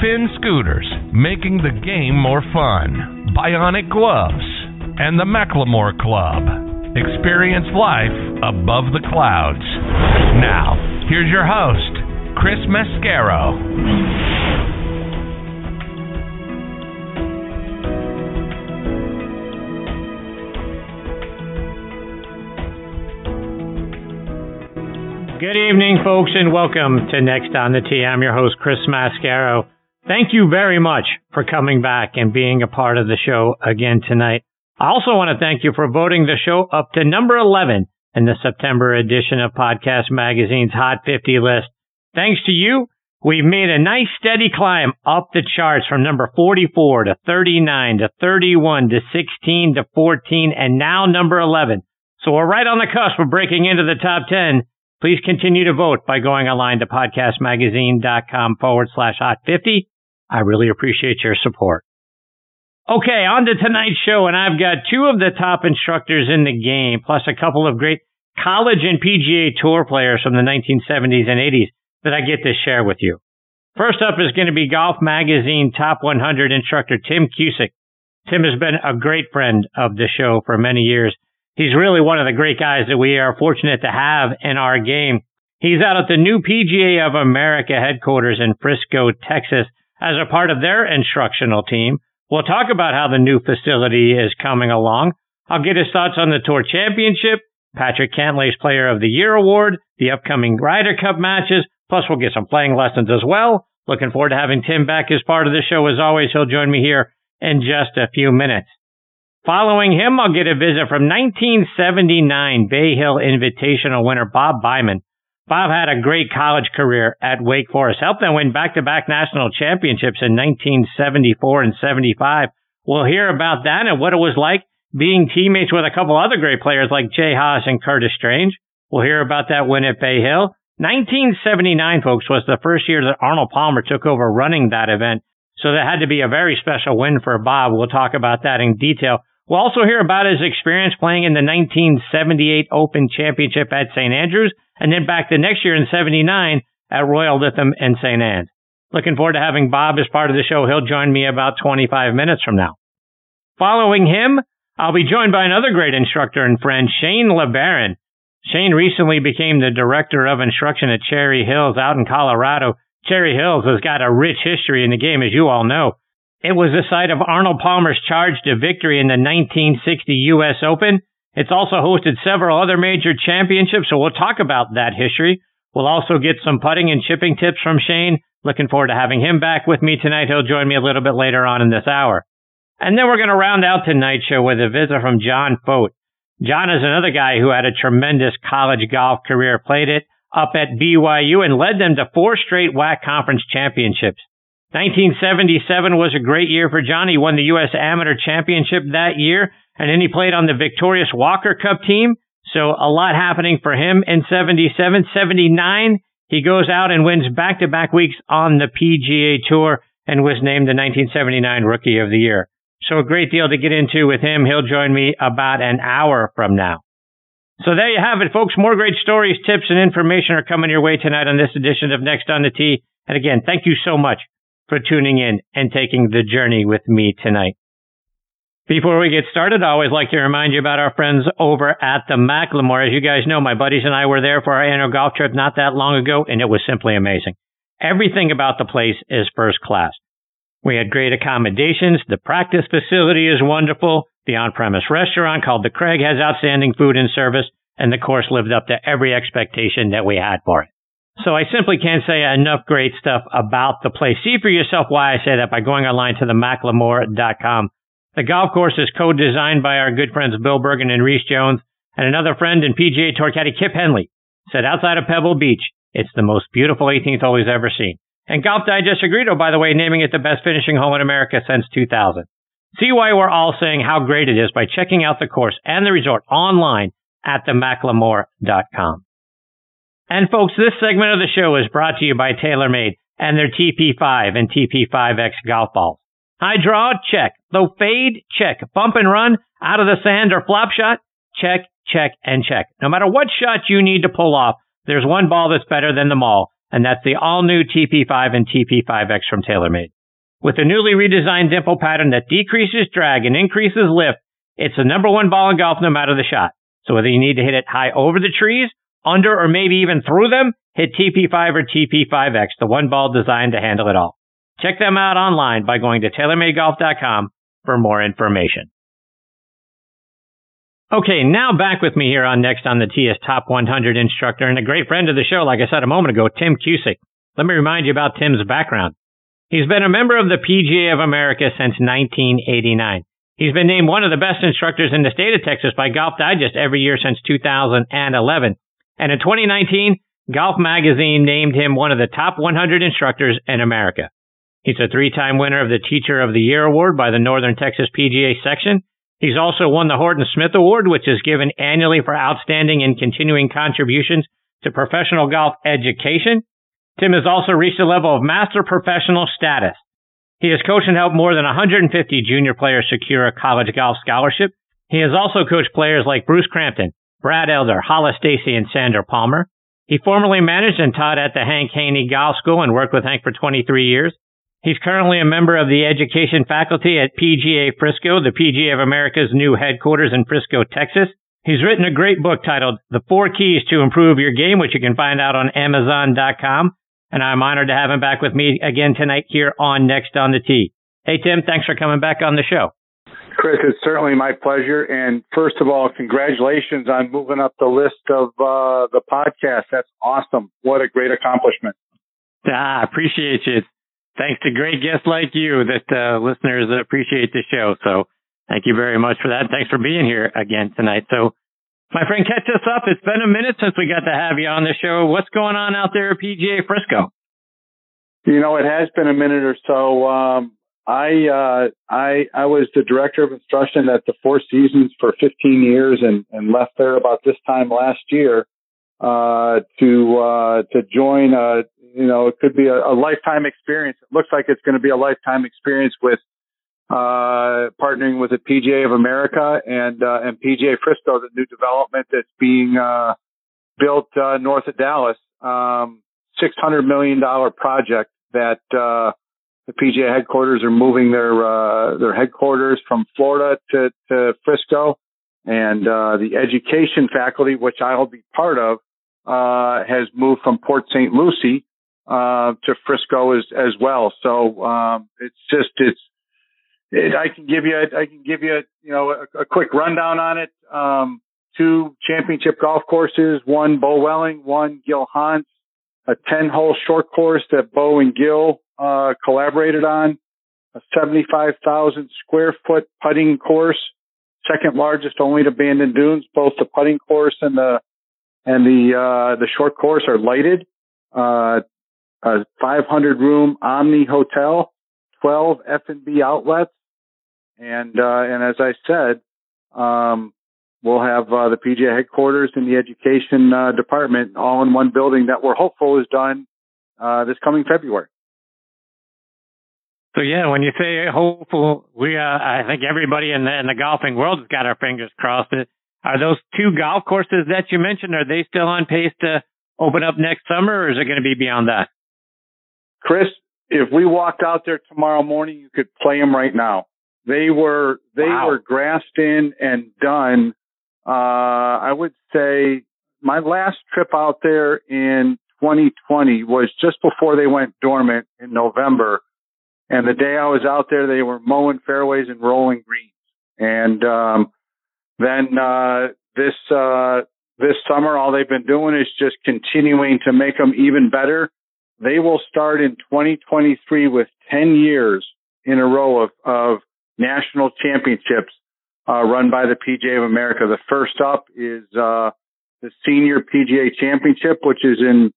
Finn Scooters, making the game more fun. Bionic Gloves and the McLemore Club. Experience life above the clouds. Now, here's your host, Chris Mascaro. Good evening, folks, and welcome to Next on the Tee. I'm your host, Chris Mascaro. Thank you very much for coming back and being a part of the show again tonight. I also want to thank you for voting the show up to number 11 in the September edition of Podcast Magazine's Hot 50 list. Thanks to you, we've made a nice steady climb up the charts from number 44 to 39 to 31 to 16 to 14 and now number 11. So we're right on the cusp of breaking into the top 10. Please continue to vote by going online to podcastmagazine.com forward slash hot 50 I really appreciate your support. Okay, on to tonight's show, and I've got two of the top instructors in the game, plus a couple of great college and PGA Tour players from the 1970s and 80s that I get to share with you. First up is going to be Golf Magazine Top 100 instructor Tim Cusick. Tim has been a great friend of the show for many years. He's really one of the great guys that we are fortunate to have in our game. He's out at the new PGA of America headquarters in Frisco, Texas, as a part of their instructional team. We'll talk about how the new facility is coming along. I'll get his thoughts on the Tour Championship, Patrick Cantlay's Player of the Year award, the upcoming Ryder Cup matches, plus we'll get some playing lessons as well. Looking forward to having Tim back as part of the show. As always, he'll join me here in just a few minutes. Following him, I'll get a visit from 1979 Bay Hill Invitational winner Bob Byman. Bob had a great college career at Wake Forest, helped them win back-to-back national championships in 1974 and 75. We'll hear about that and what it was like being teammates with a couple other great players like Jay Haas and Curtis Strange. We'll hear about that win at Bay Hill. 1979, folks, was the first year that Arnold Palmer took over running that event. So that had to be a very special win for Bob. We'll talk about that in detail. We'll also hear about his experience playing in the 1978 Open Championship at St. Andrews and then back the next year in 79 at Royal Lytham and St. Anne's. Looking forward to having Bob as part of the show. He'll join me about 25 minutes from now. Following him, I'll be joined by another great instructor and friend, Shane LeBaron. Shane recently became the director of instruction at Cherry Hills out in Colorado. Cherry Hills has got a rich history in the game, as you all know. It was the site of Arnold Palmer's charge to victory in the 1960 U.S. Open. It's also hosted several other major championships, so we'll talk about that history. We'll also get some putting and chipping tips from Shane. Looking forward to having him back with me tonight. He'll join me a little bit later on in this hour. And then we're going to round out tonight's show with a visit from John Fought. John is another guy who had a tremendous college golf career, played it up at BYU and led them to four straight WAC conference championships. 1977 was a great year for John. He won the U.S. Amateur Championship that year, and then he played on the victorious Walker Cup team. So a lot happening for him in 77. 79, he goes out and wins back-to-back weeks on the PGA Tour and was named the 1979 Rookie of the Year. So a great deal to get into with him. He'll join me about an hour from now. So there you have it, folks. More great stories, tips, and information are coming your way tonight on this edition of Next on the Tee. And again, thank you so much for tuning in and taking the journey with me tonight. Before we get started, I always like to remind you about our friends over at the McLemore. As you guys know, my buddies and I were there for our annual golf trip not that long ago, and it was simply amazing. Everything about the place is first class. We had great accommodations. The practice facility is wonderful. The on-premise restaurant called the Craig has outstanding food and service, and the course lived up to every expectation that we had for it. So I simply can't say enough great stuff about the place. See for yourself why I say that by going online to the McLemore.com. The golf course is co-designed by our good friends Bill Bergin and Rees Jones, and another friend and PGA Tour caddy Kip Henley said outside of Pebble Beach, it's the most beautiful 18th hole he's ever seen. And Golf Digest agreed, oh, by the way, naming it the best finishing hole in America since 2000. See why we're all saying how great it is by checking out the course and the resort online at themclemore.com. And folks, this segment of the show is brought to you by TaylorMade and their TP5 and TP5X golf balls. High draw, check. Low fade, check. Bump and run, out of the sand or flop shot, check, check, and check. No matter what shot you need to pull off, there's one ball that's better than them all, and that's the all new TP5 and TP5X from TaylorMade. With a newly redesigned dimple pattern that decreases drag and increases lift, it's the number one ball in golf no matter the shot. So whether you need to hit it high over the trees, under, or maybe even through them, hit TP5 or TP5X, the one ball designed to handle it all. Check them out online by going to TaylorMadeGolf.com for more information. Okay, now back with me here on Next on the Tee is Top 100 instructor and a great friend of the show, like I said a moment ago, Tim Cusick. Let me remind you about Tim's background. He's been a member of the PGA of America since 1989. He's been named one of the best instructors in the state of Texas by Golf Digest every year since 2011. And in 2019, Golf Magazine named him one of the top 100 instructors in America. He's a three-time winner of the Teacher of the Year Award by the Northern Texas PGA section He's also won the Horton Smith Award, which is given annually for outstanding and continuing contributions to professional golf education. Tim has also reached the level of master professional status. He has coached and helped more than 150 junior players secure a college golf scholarship. He has also coached players like Bruce Crampton, Brad Elder, Hollis Stacy, and Sandra Palmer. He formerly managed and taught at the Hank Haney Golf School and worked with Hank for 23 years. He's currently a member of the education faculty at PGA Frisco, the PGA of America's new headquarters in Frisco, Texas. He's written a great book titled The Four Keys to Improve Your Game, which you can find out on Amazon.com. And I'm honored to have him back with me again tonight here on Next on the Tee. Hey, Tim, thanks for coming back on the show. Chris, it's certainly my pleasure. And first of all, congratulations on moving up the list of uh, the podcast. That's awesome. What a great accomplishment. Ah, appreciate you thanks to great guests like you that uh, listeners appreciate the show. So thank you very much for that. Thanks for being here again tonight. So my friend, catch us up. It's been a minute since we got to have you on the show. What's going on out there at PGA Frisco? You know, it has been a minute or so. Um, I uh, I I was the director of instruction at the Four Seasons for 15 years and, and left there about this time last year uh, to uh, to join a you know, it could be a, a lifetime experience. It looks like it's going to be a lifetime experience with uh, partnering with the PGA of America and uh, and PGA Frisco, the new development that's being uh, built uh, north of Dallas. Um, Six hundred million dollar project that uh, the PGA headquarters are moving their uh, their headquarters from Florida to, to Frisco, and uh, the education faculty, which I'll be part of, uh, has moved from Port St. Lucie uh, to Frisco as as well. So um, it's just it's it, I can give you I can give you you know a, a quick rundown on it. Um, two championship golf courses, one Beau Welling, one Gil Hanse, a 10 hole short course that Beau and Gil uh, collaborated on, a 75,000 square foot putting course, second largest only to Bandon Dunes. Both the putting course and the and the uh, the short course are lighted. Uh, a 500 room Omni hotel, 12 F&B outlets. And, uh, and as I said, um, we'll have, uh, the PGA headquarters and the education, uh, department all in one building that we're hopeful is done, uh, this coming February. So yeah, when you say hopeful, we, uh, I think everybody in the, in the golfing world has got our fingers crossed. Are those two golf courses that you mentioned, are they still on pace to open up next summer or is it going to be beyond that? Chris, if we walked out there tomorrow morning, you could play them right now. They were they wow. were grassed in and done. Uh, I would say my last trip out there in 2020 was just before they went dormant in November. And the day I was out there, they were mowing fairways and rolling greens. And um, then uh, this uh, this summer, all they've been doing is just continuing to make them even better they will start in 2023 with 10 years in a row of, of national championships uh, run by the PGA of America. The first up is uh, the Senior PGA Championship, which is in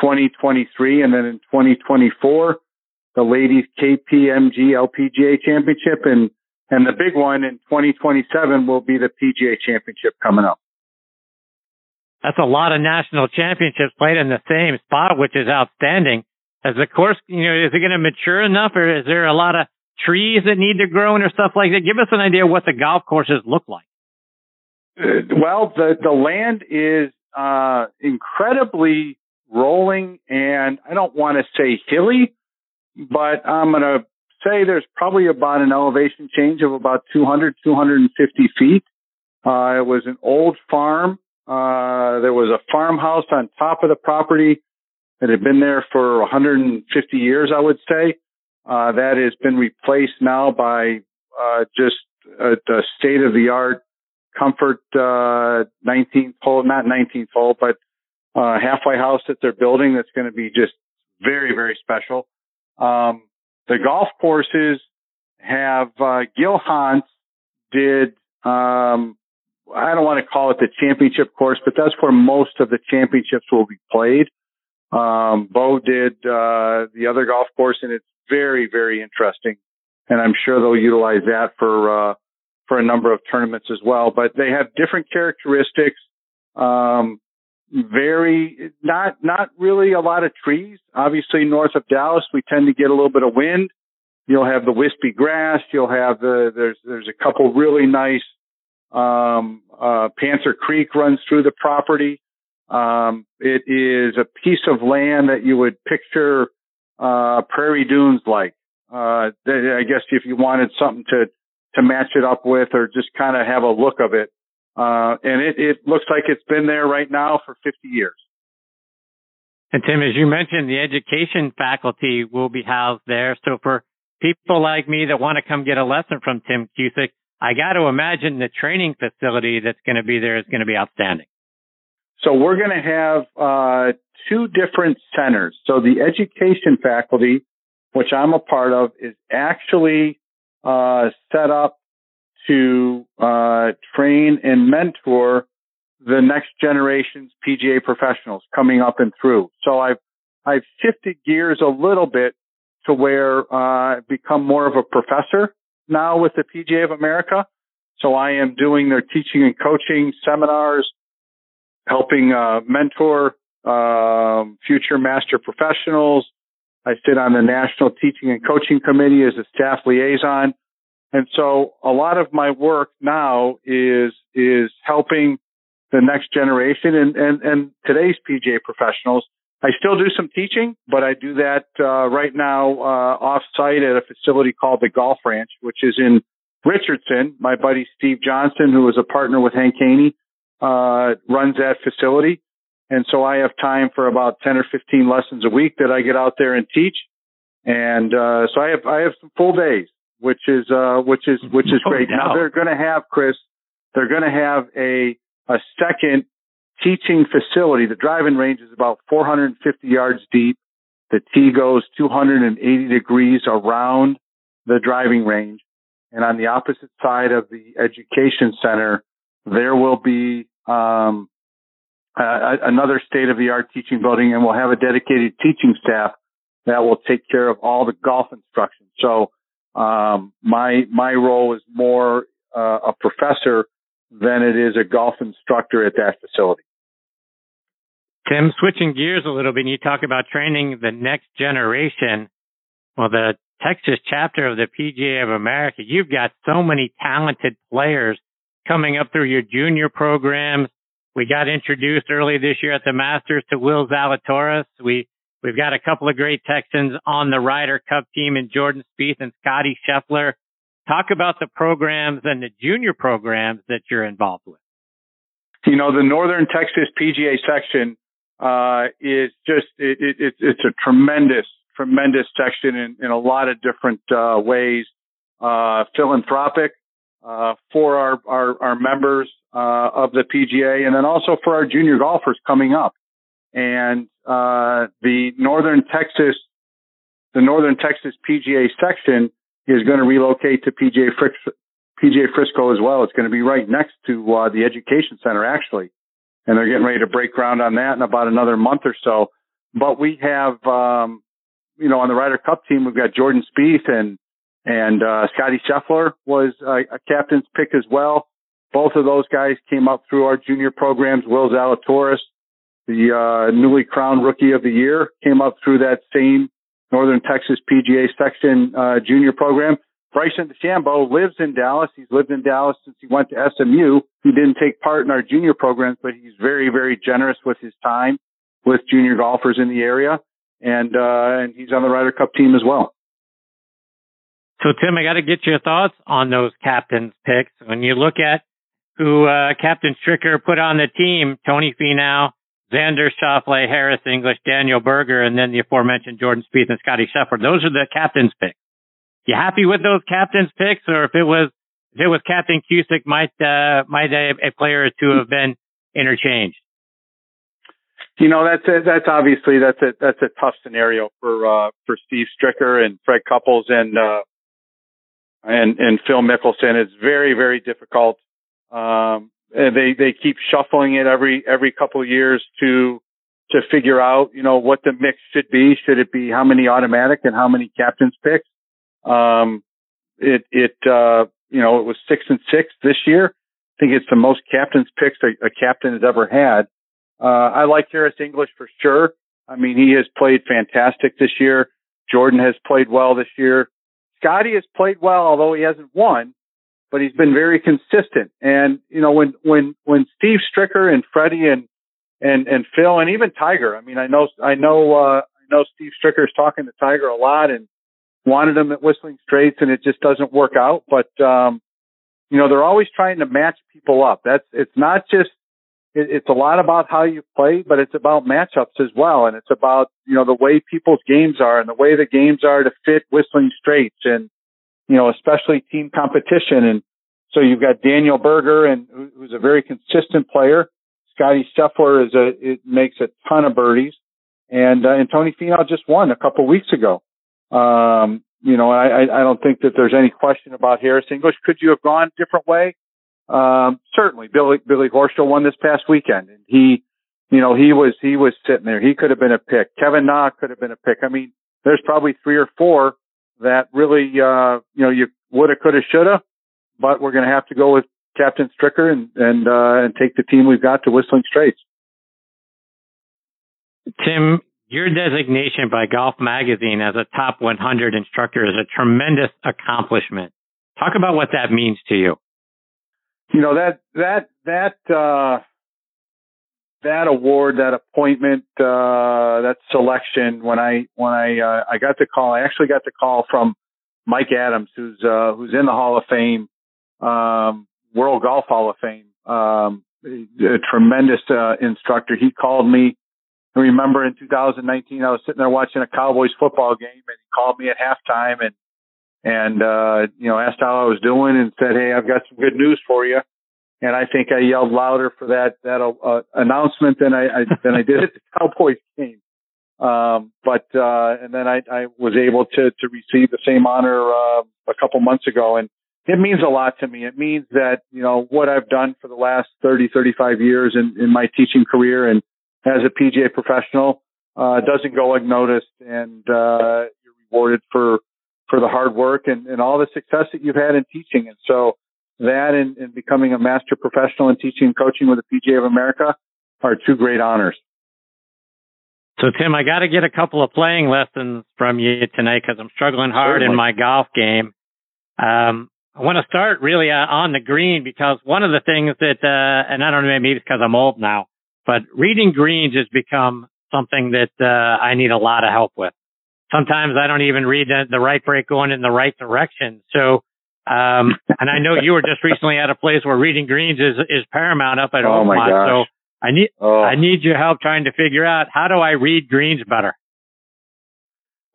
2023, and then in 2024, the ladies KPMG LPGA Championship, and and the big one in 2027 will be the PGA Championship coming up. That's a lot of national championships played in the same spot, which is outstanding. As the course, you know, is it going to mature enough, or is there a lot of trees that need to grow or stuff like that? Give us an idea what the golf courses look like. Uh, well, the the land is uh, incredibly rolling, and I don't want to say hilly, but I'm going to say there's probably about an elevation change of about 200, 250 feet. Uh, it was an old farm. Uh, there was a farmhouse on top of the property that had been there for 150 years, I would say. Uh, that has been replaced now by, uh, just a, a state of the art comfort, uh, 19th hole, not 19th hole, but, uh, halfway house that they're building that's going to be just very, very special. Um, the golf courses have, uh, Gil Hanse did, um, I don't want to call it the championship course, but that's where most of the championships will be played. Um, Beau did, uh, the other golf course and it's very, very interesting. And I'm sure they'll utilize that for, uh, for a number of tournaments as well, but they have different characteristics. Um, very not not really a lot of trees. Obviously, north of Dallas, we tend to get a little bit of wind. You'll have the wispy grass. You'll have the there's there's a couple really nice um, uh, Panther Creek runs through the property. Um, it is a piece of land that you would picture uh, prairie dunes like. Uh, I guess if you wanted something to to match it up with, or just kind of have a look of it, uh, and it, it looks like it's been there right now for 50 years. And Tim, as you mentioned, the education faculty will be housed there. So for people like me that want to come get a lesson from Tim Cusick, I got to imagine the training facility that's going to be there is going to be outstanding. So we're going to have uh, two different centers. So the education faculty, which I'm a part of, is actually uh, set up to uh, train and mentor the next generation's PGA professionals coming up and through. So I've I've shifted gears a little bit to where uh, I've become more of a professor now with the PGA of America. So I am doing their teaching and coaching seminars, helping uh, mentor um, future master professionals. I sit on the National Teaching and Coaching Committee as a staff liaison. And so a lot of my work now is, is helping the next generation and, and, and today's PGA professionals. I still do some teaching, but I do that, uh, right now, uh, off site at a facility called the Golf Ranch, which is in Richardson. My buddy Steve Johnson, who is a partner with Hank Haney, uh, runs that facility. And so I have time for about 10 or 15 lessons a week that I get out there and teach. And, uh, so I have, I have some full days which is uh, which is which is great. now they're going to have Chris. They're going to have a a second teaching facility. The driving range is about 450 yards deep. The tee goes 280 degrees around the driving range, and on the opposite side of the education center, there will be um, uh, another state of the art teaching building, and we'll have a dedicated teaching staff that will take care of all the golf instruction. So um, my my role is more uh, a professor than it is a golf instructor at that facility. Tim, switching gears a little bit, you talk about training the next generation. Well, the Texas chapter of the PGA of America, you've got so many talented players coming up through your junior programs. We got introduced early this year at the Masters to Will Zalatoris. We We've got a couple of great Texans on the Ryder Cup team in Jordan Spieth and Scotty Scheffler. Talk about the programs and the junior programs that you're involved with. You know, the Northern Texas PGA section uh, is just it, it, it's a tremendous, tremendous section in, in a lot of different uh, ways. Uh, philanthropic uh, for our, our, our members uh, of the PGA, and then also for our junior golfers coming up and uh, the Northern Texas, the Northern Texas PGA section is going to relocate to PGA Frisco, PGA Frisco as well. It's going to be right next to uh, the Education Center, actually, and they're getting ready to break ground on that in about another month or so. but we have, um, you know, on the Ryder Cup team, we've got Jordan Spieth and, and, uh, Scotty Scheffler was a, a captain's pick as well. Both of those guys came up through our junior programs. Will Zalatoris, the, uh, newly crowned rookie of the year came up through that same Northern Texas PGA section, uh, junior program. Bryson DeChambeau lives in Dallas. He's lived in Dallas since he went to SMU. He didn't take part in our junior programs, but he's very, very generous with his time with junior golfers in the area. And, uh, and he's on the Ryder Cup team as well. So Tim, I got to get your thoughts on those captains picks. When you look at who, uh, Captain Stricker put on the team, Tony Finau, Xander Schauffele, Harris English, Daniel Berger, and then the aforementioned Jordan Spieth and Scotty Scheffler. Those are the captains picks. You happy with those captains picks, or if it was if it was Captain Cusick, might uh, might a, a player or two have been interchanged? You know, that's a, that's obviously that's a that's a tough scenario for uh, for Steve Stricker and Fred Couples and uh, and and Phil Mickelson. It's very very difficult. Um, and they they keep shuffling it every every couple of years to to figure out you know what the mix should be. Should it be how many automatic and how many captains picks? Um, it, it, uh, you know, it was six and six this year. I think it's the most captain's picks a, a captain has ever had. Uh, I like Harris English for sure. I mean, he has played fantastic this year. Jordan has played well this year. Scotty has played well, although he hasn't won, but he's been very consistent. And, you know, when, when, when Steve Stricker and Freddie and, and, and Phil and even Tiger, I mean, I know, I know, uh, I know Steve Stricker is talking to Tiger a lot and wanted him at Whistling Straits and it just doesn't work out. But, um, you know, they're always trying to match people up. That's, it's not just, it, it's a lot about how you play, but it's about matchups as well. And it's about, you know, the way people's games are and the way the games are to fit Whistling Straits and, you know, especially team competition. And so you've got Daniel Berger and who's a very consistent player. Scotty Scheffler is a, it makes a ton of birdies. And, uh, and Tony Finau just won a couple weeks ago. Um, you know, I, I don't think that there's any question about Harris English. Could you have gone a different way? Um, certainly Billy, Billy Horschel won this past weekend and he, you know, he was, he was sitting there. He could have been a pick. Kevin Na could have been a pick. I mean, there's probably three or four that really, uh, you know, you woulda, coulda, shoulda, but we're going to have to go with Captain Stricker and, and, uh, and take the team we've got to Whistling Straits. Tim, your designation by Golf Magazine as a top 100 instructor is a tremendous accomplishment. Talk about what that means to you. You know, that, that, that, uh, that award, that appointment, uh, that selection, when I, when I, uh, I got the call, I actually got the call from Mike Adams, who's, uh, who's in the Hall of Fame, um, World Golf Hall of Fame, um, a tremendous, uh, instructor. He called me I remember in 2019, I was sitting there watching a Cowboys football game and he called me at halftime and, and, uh, you know, asked how I was doing and said, Hey, I've got some good news for you. And I think I yelled louder for that, that, uh, announcement than I, I than I did at the Cowboys game. Um, but, uh, and then I, I was able to, to receive the same honor, uh, a couple months ago. And it means a lot to me. It means that, you know, what I've done for the last 30, 35 years in, in my teaching career and, as a PGA professional uh, doesn't go unnoticed, and uh, you're rewarded for for the hard work and, and all the success that you've had in teaching. And so that and, and becoming a master professional in teaching and coaching with the PGA of America are two great honors. So Tim, I got to get a couple of playing lessons from you tonight because I'm struggling hard Certainly. in my golf game. Um, I want to start really uh, on the green because one of the things that, uh, and I don't know, maybe it's because I'm old now, but reading greens has become something that uh, I need a lot of help with. Sometimes I don't even read the, the right break going in the right direction. So, um, and I know you were just recently at a place where reading greens is is paramount up at oh my Oakmont. gosh. So I need Oh. I need your help trying to figure out how do I read greens better.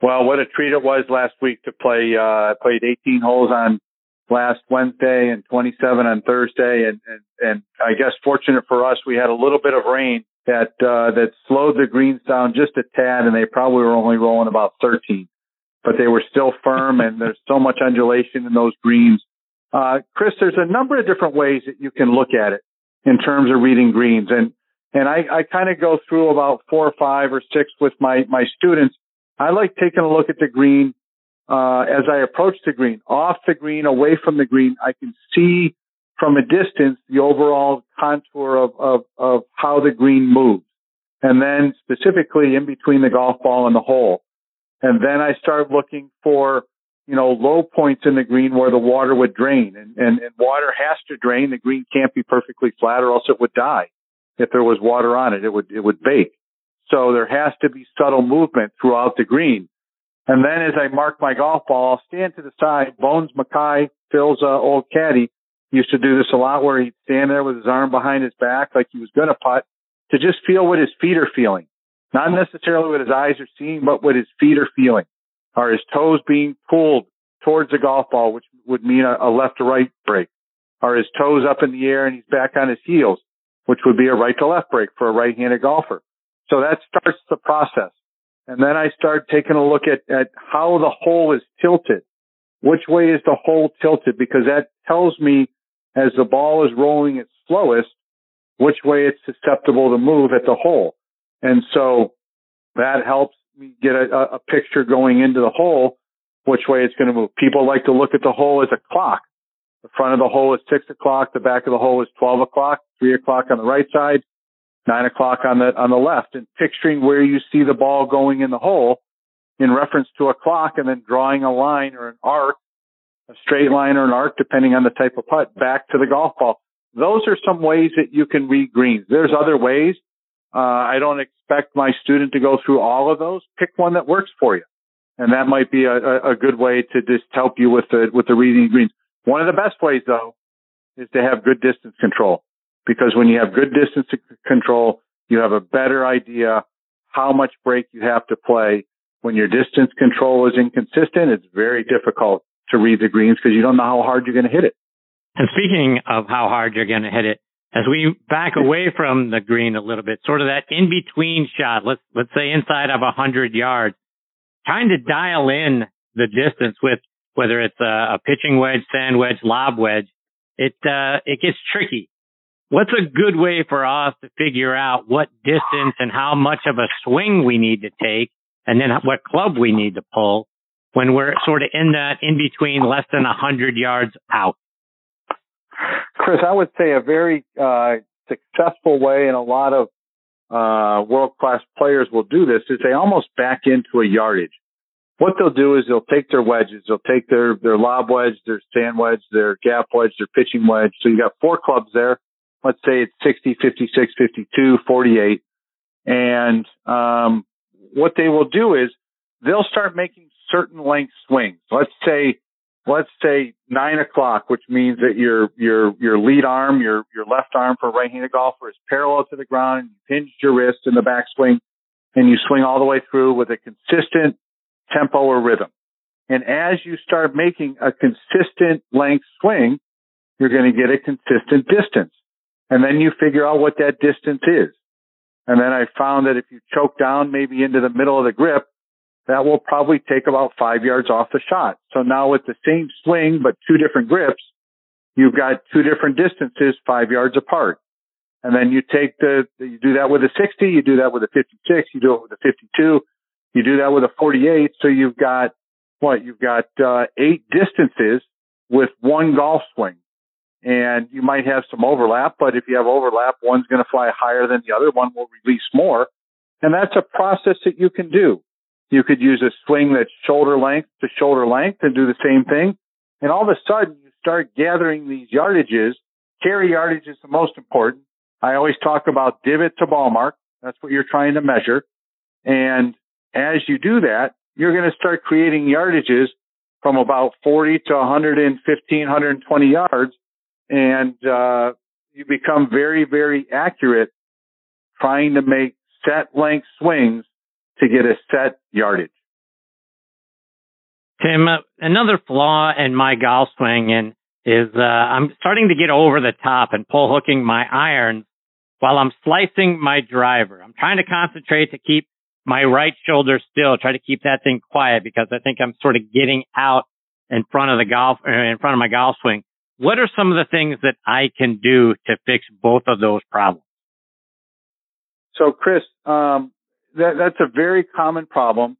Well, what a treat it was last week to play. Uh, I played 18 holes on last Wednesday and 27 on Thursday, and, and and I guess fortunate for us, we had a little bit of rain that uh, that slowed the greens down just a tad, and they probably were only rolling about 13, but they were still firm, and there's so much undulation in those greens. Uh, Chris, there's a number of different ways that you can look at it in terms of reading greens, and And I, I kind of go through about four or five or six with my, my students. I like taking a look at the green, uh, as I approach the green, off the green, away from the green. I can see from a distance the overall contour of, of, of how the green moves. And then specifically in between the golf ball and the hole. And then I start looking for, you know, low points in the green where the water would drain and, and, and water has to drain. The green can't be perfectly flat or else it would die. If there was water on it, it would, it would bake. So there has to be subtle movement throughout the green. And then as I mark my golf ball, I'll stand to the side. Bones Mackay, Phil's uh, old caddy, used to do this a lot where he'd stand there with his arm behind his back like he was going to putt to just feel what his feet are feeling. Not necessarily what his eyes are seeing, but what his feet are feeling. Are his toes being pulled towards the golf ball, which would mean a, a left to right break? Are his toes up in the air and he's back on his heels, which would be a right to left break for a right handed golfer? So that starts the process. And then I start taking a look at, at how the hole is tilted. Which way is the hole tilted? Because that tells me as the ball is rolling its slowest, which way it's susceptible to move at the hole. And so that helps me get a, a picture going into the hole, which way it's going to move. People like to look at the hole as a clock. The front of the hole is six o'clock. The back of the hole is 12 o'clock, three o'clock on the right side, nine o'clock on the, on the left and picturing where you see the ball going in the hole in reference to a clock and then drawing a line or an arc, a straight line or an arc, depending on the type of putt back to the golf ball. Those are some ways that you can read greens. There's other ways. Uh, I don't expect my student to go through all of those. Pick one that works for you. And that might be a, a good way to just help you with the, with the reading greens. One of the best ways though is to have good distance control because when you have good distance control, you have a better idea how much break you have to play. When your distance control is inconsistent, it's very difficult to read the greens because you don't know how hard you're going to hit it. And speaking of how hard you're going to hit it, as we back away from the green a little bit, sort of that in between shot, let's, let's say inside of a hundred yards, trying to dial in the distance with whether it's a, a pitching wedge, sand wedge, lob wedge, it, uh, it gets tricky. What's a good way for us to figure out what distance and how much of a swing we need to take and then what club we need to pull when we're sort of in that in between less than a hundred yards out? Chris, I would say a very uh, successful way, and a lot of uh, world class players will do this, is they almost back into a yardage. What they'll do is they'll take their wedges, they'll take their their lob wedge, their sand wedge, their gap wedge, their pitching wedge. So you got four clubs there. Let's say it's 60, 56, 52, 48. And um, what they will do is they'll start making certain length swings. Let's say let's say nine o'clock, which means that your your your lead arm, your your left arm for a right-handed golfer is parallel to the ground, and you hinge your wrist in the backswing, and you swing all the way through with a consistent tempo or rhythm. And as you start making a consistent length swing, you're going to get a consistent distance. And then you figure out what that distance is. And then I found that if you choke down maybe into the middle of the grip, that will probably take about five yards off the shot. So now with the same swing, but two different grips, you've got two different distances five yards apart. And then you take the, you do that with a 60, you do that with a 56, you do it with a 52, you do that with a 48. So you've got what? You've got, uh, eight distances with one golf swing. And you might have some overlap, but if you have overlap, one's going to fly higher than the other, one will release more. And that's a process that you can do. You could use a swing that's shoulder length to shoulder length and do the same thing. And all of a sudden you start gathering these yardages. Carry yardage is the most important. I always talk about divot to ball mark. That's what you're trying to measure. And as you do that, you're going to start creating yardages from about 40 to 115, 120 yards. And, uh, you become very, very accurate trying to make set length swings to get a set yardage. Tim, uh, another flaw in my golf swing and is uh, I'm starting to get over the top and pull hooking my irons while I'm slicing my driver. I'm trying to concentrate to keep my right shoulder still, try to keep that thing quiet because I think I'm sort of getting out in front of the golf, uh, in front of my golf swing. What are some of the things that I can do to fix both of those problems? So, Chris, um, that, that's a very common problem.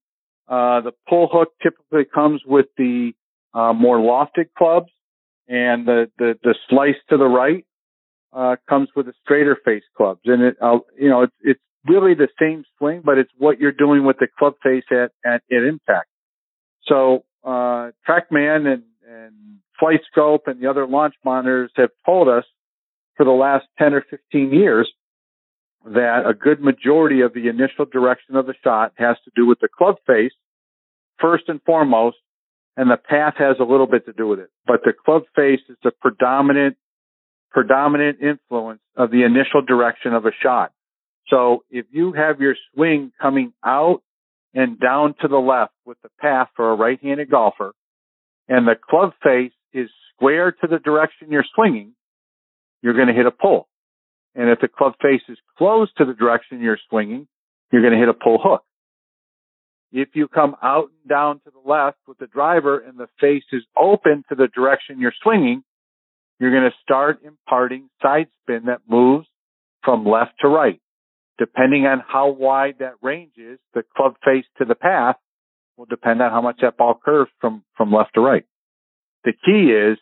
Uh, the pull hook typically comes with the uh, more lofted clubs, and the, the, the slice to the right uh, comes with the straighter face clubs. And it, uh, you know, it's, it's really the same swing, but it's what you're doing with the club face at, at, at impact. So, uh, TrackMan and, and Flight Scope and the other launch monitors have told us for the last 10 or 15 years that a good majority of the initial direction of the shot has to do with the club face first and foremost, and the path has a little bit to do with it. But the club face is the predominant predominant influence of the initial direction of a shot. So if you have your swing coming out and down to the left with the path for a right-handed golfer and the club face is square to the direction you're swinging, you're going to hit a pull. And if the club face is closed to the direction you're swinging, you're going to hit a pull hook. If you come out and down to the left with the driver and the face is open to the direction you're swinging, you're going to start imparting side spin that moves from left to right. Depending on how wide that range is, the club face to the path will depend on how much that ball curves from, from left to right. The key is,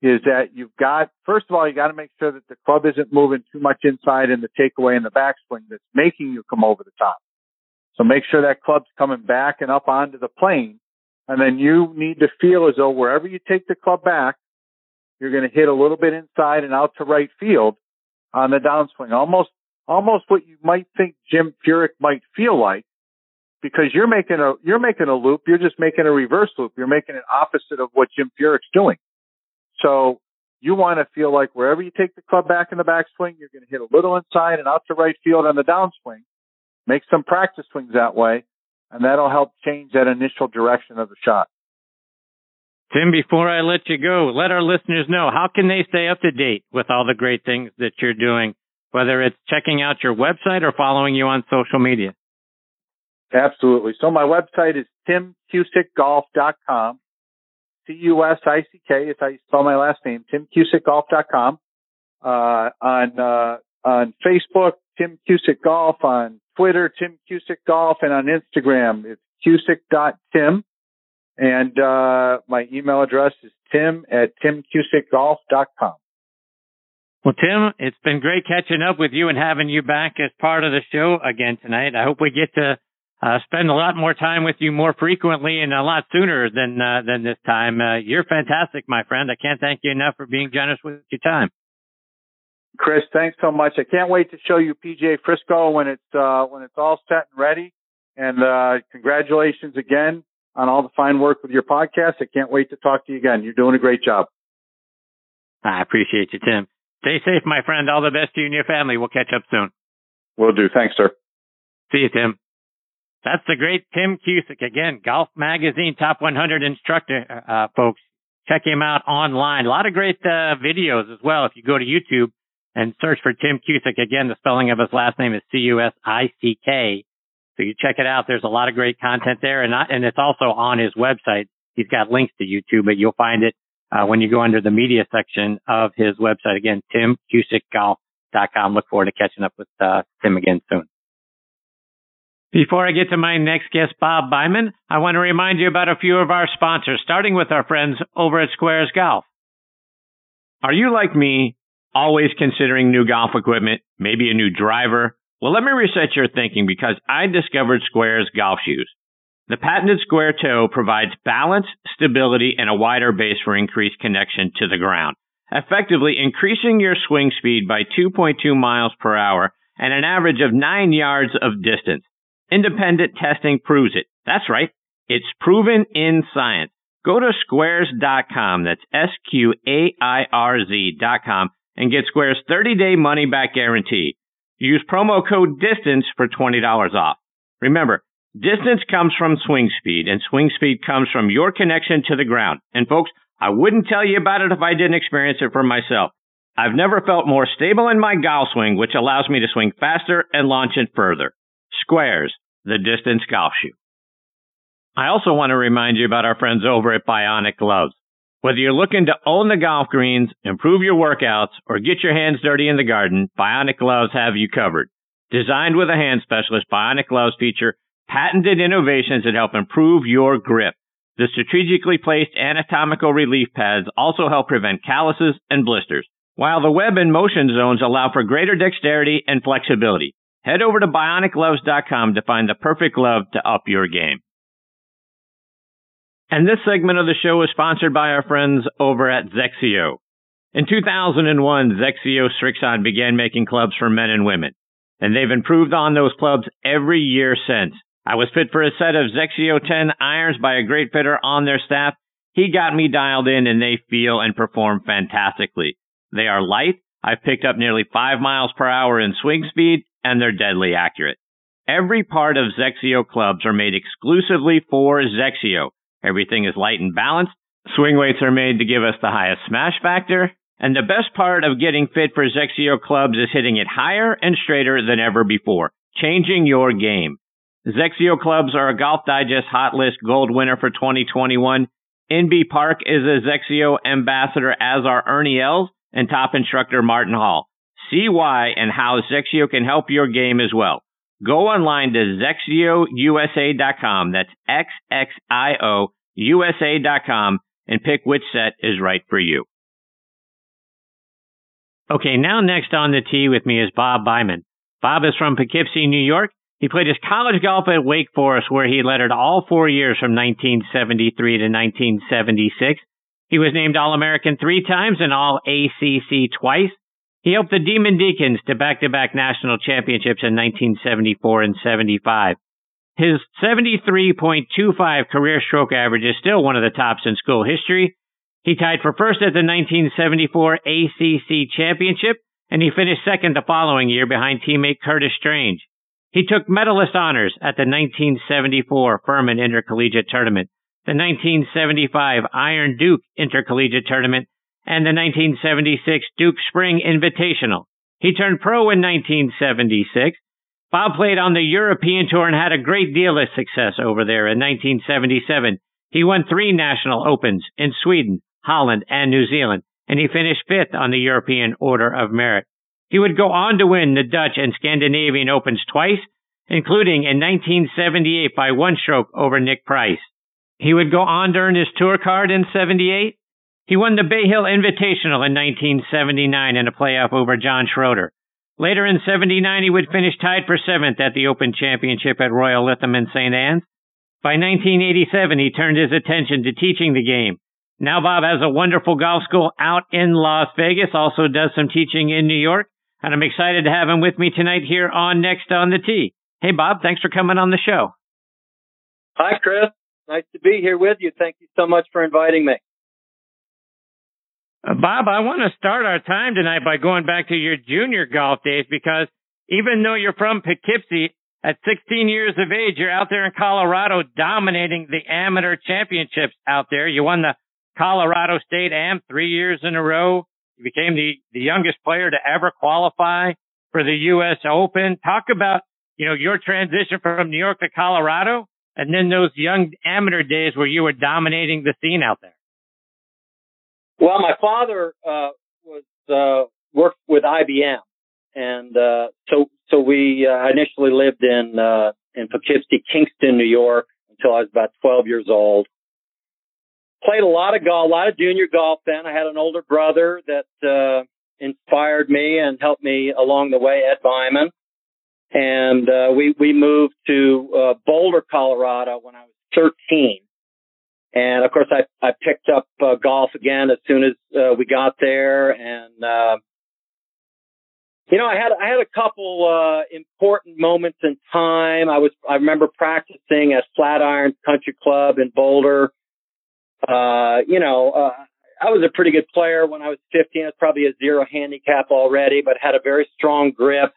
is that you've got, first of all, you got to make sure that the club isn't moving too much inside in the takeaway and the backswing that's making you come over the top. So make sure that club's coming back and up onto the plane. And then you need to feel as though wherever you take the club back, you're going to hit a little bit inside and out to right field on the downswing. Almost, almost what you might think Jim Furyk might feel like because you're making a, you're making a loop. You're just making a reverse loop. You're making it opposite of what Jim Furyk's doing. So you want to feel like wherever you take the club back in the backswing, you're going to hit a little inside and out to right field on the downswing. Make some practice swings that way, and that'll help change that initial direction of the shot. Tim, before I let you go, let our listeners know how can they stay up to date with all the great things that you're doing, whether it's checking out your website or following you on social media. Absolutely. So my website is timcusickgolf.com. C-U-S-I-C-K is how you spell my last name, timcusickgolf.com. Uh, on, uh, on Facebook, Tim Cusick Golf, on Twitter, Tim Cusick Golf, and on Instagram, it's cusick.tim. And uh, my email address is tim at timcusickgolf.com. Well, Tim, it's been great catching up with you and having you back as part of the show again tonight. I hope we get to uh, spend a lot more time with you more frequently and a lot sooner than uh, than this time. Uh, you're fantastic, my friend. I can't thank you enough for being generous with your time. Chris, thanks so much. I can't wait to show you PGA Frisco when it's uh, when it's all set and ready. And uh, congratulations again on all the fine work with your podcast. I can't wait to talk to you again. You're doing a great job. I appreciate you, Tim. Stay safe, my friend. All the best to you and your family. We'll catch up soon. Will do. Thanks, sir. See you, Tim. That's the great Tim Cusick. Again, Golf Magazine Top 100 instructor, uh, folks. Check him out online. A lot of great uh, videos as well. If you go to YouTube and search for Tim Cusick, again, the spelling of his last name is C-U-S-I-C-K. So you check it out. There's a lot of great content there, and I, and it's also on his website. He's got links to YouTube, but you'll find it uh, when you go under the media section of his website. Again, timcusickgolf.com. Look forward to catching up with uh, Tim again soon. Before I get to my next guest, Bob Byman, I want to remind you about a few of our sponsors, starting with our friends over at Sqairz Golf. Are you like me, always considering new golf equipment, maybe a new driver? Well, let me reset your thinking because I discovered Sqairz golf shoes. The patented square toe provides balance, stability, and a wider base for increased connection to the ground, effectively increasing your swing speed by 2.2 miles per hour and an average of 9 yards of distance. Independent testing proves it. That's right. It's proven in science. Go to sqairz.com. That's S-Q-A-I-R-Z.com and get Sqairz 30 day money back guarantee. Use promo code DISTANCE for $20 off. Remember, distance comes from swing speed, and swing speed comes from your connection to the ground. And folks, I wouldn't tell you about it if I didn't experience it for myself. I've never felt more stable in my golf swing, which allows me to swing faster and launch it further. Sqairz, the distance golf shoe. I also want to remind you about our friends over at Bionic Gloves. Whether you're looking to own the golf greens, improve your workouts, or get your hands dirty in the garden, Bionic Gloves have you covered. Designed with a hand specialist, Bionic gloves feature patented innovations that help improve your grip. The strategically placed anatomical relief pads also help prevent calluses and blisters, while the web and motion zones allow for greater dexterity and flexibility. Head over to bionicgloves.com to find the perfect glove to up your game. And this segment of the show is sponsored by our friends over at XXIO. In 2001, XXIO Srixon began making clubs for men and women, and they've improved on those clubs every year since. I was fit for a set of XXIO 10 irons by a great fitter on their staff. He got me dialed in and they feel and perform fantastically. They are light. I've picked up nearly five miles per hour in swing speed and they're deadly accurate. Every part of XXIO clubs are made exclusively for XXIO. Everything is light and balanced. Swing weights are made to give us the highest smash factor. And the best part of getting fit for XXIO clubs is hitting it higher and straighter than ever before, changing your game. XXIO clubs are a Golf Digest Hot List Gold winner for 2021. Inbee Park is a XXIO ambassador, as are Ernie Els and top instructor Martin Hall. See why and how XXIO can help your game as well. Go online to XXIOUSA.com. That's X-X-I-O USA.com and pick which set is right for you. Okay, now next on the tee with me is Bob Byman. Bob is from Poughkeepsie, New York, he played his college golf at Wake Forest, where he lettered all four years from 1973 to 1976. He was named All American three times and All ACC twice. He helped the Demon Deacons to back to back national championships in 1974 and 75. His 73.25 career stroke average is still one of the tops in school history. He tied for first at the 1974 ACC championship, and he finished second the following year behind teammate Curtis Strange. He took medalist honors at the 1974 Furman Intercollegiate Tournament, the 1975 Iron Duke Intercollegiate Tournament, and the 1976 Duke Spring Invitational. He turned pro in 1976. Bob played on the European Tour and had a great deal of success over there in 1977. He won three national opens in Sweden, Holland, and New Zealand, and he finished fifth on the European Order of Merit. He would go on to win the Dutch and Scandinavian Opens twice, including in 1978 by one stroke over Nick Price. He would go on to earn his tour card in 78. He won the Bay Hill Invitational in 1979 in a playoff over John Schroeder. Later in 79, he would finish tied for seventh at the Open Championship at Royal Lytham in St. Anne's. By 1987, he turned his attention to teaching the game now Bob has a wonderful golf school out in Las Vegas, also does some teaching in New York, and I'm excited to have him with me tonight here on Next on the Tee. Hey Bob, thanks for coming on the show. Hi Chris, nice to be here with you. Thank you so much for inviting me. Uh, Bob, I want to start our time tonight by going back to your junior golf days because even though you're from Poughkeepsie, at 16 years of age, you're out there in Colorado dominating the amateur championships out there. You won the Colorado State Am three years in a row. You became the, the youngest player to ever qualify for the U.S. Open. Talk about, you know, your transition from New York to Colorado and then those young amateur days where you were dominating the scene out there. Well, my father, uh, was, uh, worked with IBM. And, uh, so, so we, uh, initially lived in, uh, in Poughkeepsie, Kingston, New York until I was about 12 years old played a lot of golf, a lot of junior golf then. I had an older brother that, uh, inspired me and helped me along the way, Ed Byman. And, uh, we, we moved to, uh, Boulder, Colorado when I was 13. And of course, I, I picked up uh, golf again as soon as uh, we got there. And, uh, you know, I had, I had a couple, uh, important moments in time. I was, I remember practicing at Flatiron Country Club in Boulder uh, you know, uh, I was a pretty good player when I was 15. I was probably a zero handicap already, but had a very strong grip.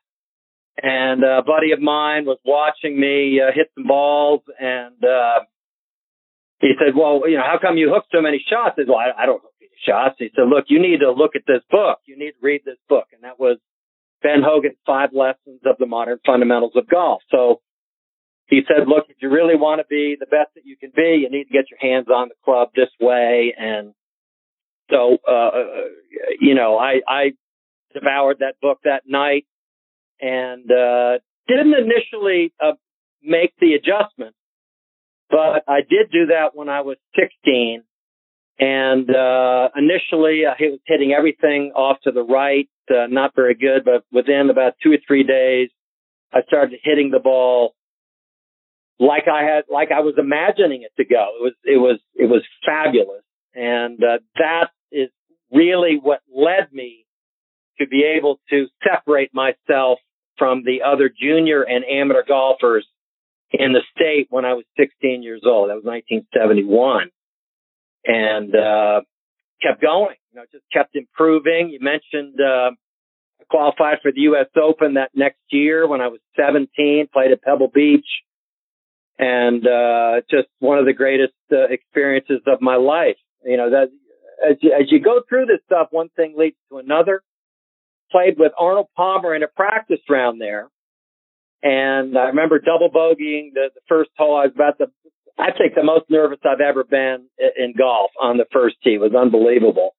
And a buddy of mine was watching me uh, hit some balls, and uh, he said, "Well, you know, how come you hook so many shots?" I said, "Well, I, I don't hook any shots." He said, "Look, you need to look at this book. You need to read this book." And that was Ben Hogan's Five Lessons of the Modern Fundamentals of Golf. So he said, look, if you really want to be the best that you can be, you need to get your hands on the club this way. And so, uh, you know, I, I devoured that book that night and, uh, didn't initially uh, make the adjustment, but I did do that when I was 16. And uh, initially, I was hitting everything off to the right, uh, not very good. But within about two or three days, I started hitting the ball like I had, like I was imagining it to go. It was, it was, it was fabulous, and uh, that is really what led me to be able to separate myself from the other junior and amateur golfers in the state when I was 16 years old. That was 1971. And, uh, kept going, you know, just kept improving. You mentioned, uh, I qualified for the U.S. Open that next year when I was 17, played at Pebble Beach and, uh, just one of the greatest uh, experiences of my life. You know, that as you, as you go through this stuff, one thing leads to another. Played with Arnold Palmer in a practice round there. And I remember double bogeying the, the first hole. I was about the, I think the most nervous I've ever been in golf on the first tee. It was unbelievable.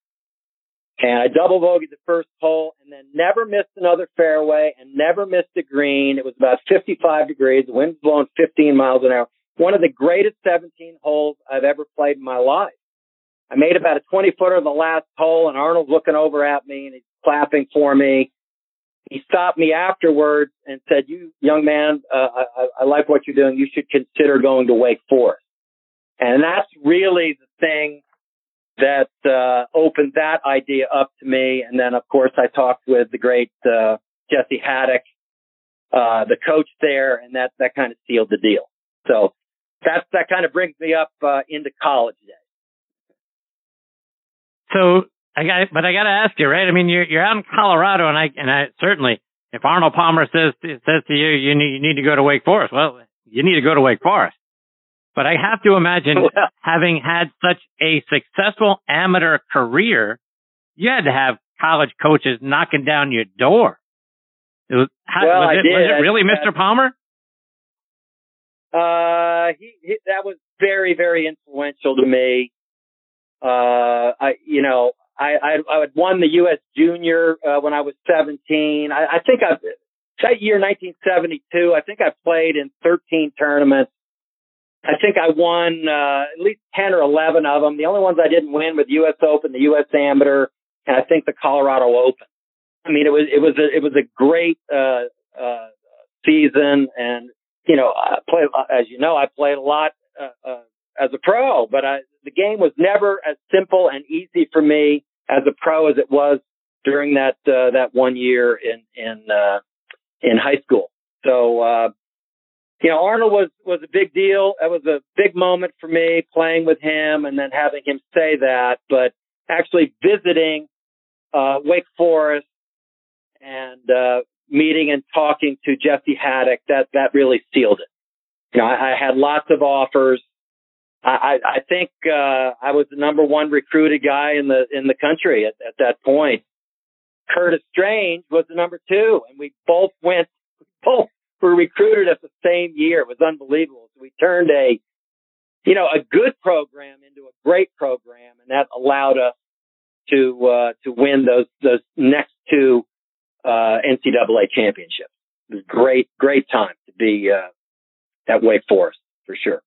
And I double bogeyed the first hole and then never missed another fairway and never missed a green. It was about 55 degrees. The wind was blowing 15 miles an hour. One of the greatest 17 holes I've ever played in my life. I made about a 20 footer the last hole and Arnold's looking over at me and he's clapping for me. He stopped me afterwards and said, you young man, uh, I, I like what you're doing. You should consider going to Wake Forest. And that's really the thing that, uh, opened that idea up to me. And then of course I talked with the great, uh, Jesse Haddock, uh, the coach there and that, that kind of sealed the deal. So that, that kind of brings me up, uh, into college days. So I got, but I got to ask you, right? I mean, you're you're out in Colorado, and I and I certainly, if Arnold Palmer says says to you, you need you need to go to Wake Forest. Well, you need to go to Wake Forest. But I have to imagine having had such a successful amateur career, you had to have college coaches knocking down your door. It was, how, well, was, it, was it really Mr. Palmer? Uh, he, he that was very very influential to me. Uh, I, you know, I, I, I had won the U.S. Junior uh, when I was 17. I, I think I, that year, 1972, I think I played in 13 tournaments. I think I won uh, at least 10 or 11 of them. The only ones I didn't win were the U.S. Open, the U.S. Amateur, and I think the Colorado Open. I mean, it was it was a, it was a great uh, uh, season, and you know, I play as you know, I played a lot uh, uh, as a pro, but I, the game was never as simple and easy for me as a pro as it was during that uh, that one year in in uh, in high school. So uh, you know, Arnold was was a big deal. That was a big moment for me playing with him and then having him say that. But actually visiting uh, Wake Forest and uh, meeting and talking to Jesse Haddock that that really sealed it. You know, I, I had lots of offers I, I think uh, I was the number one recruited guy in the in the country at, at that point. Curtis Strange was the number two, and we both went, both were recruited at the same year. It was unbelievable. So we turned a, you know, a good program into a great program, and that allowed us to uh, to win those those next two uh, NCAA championships. It was great, great time to be uh, at Wake Forest for sure.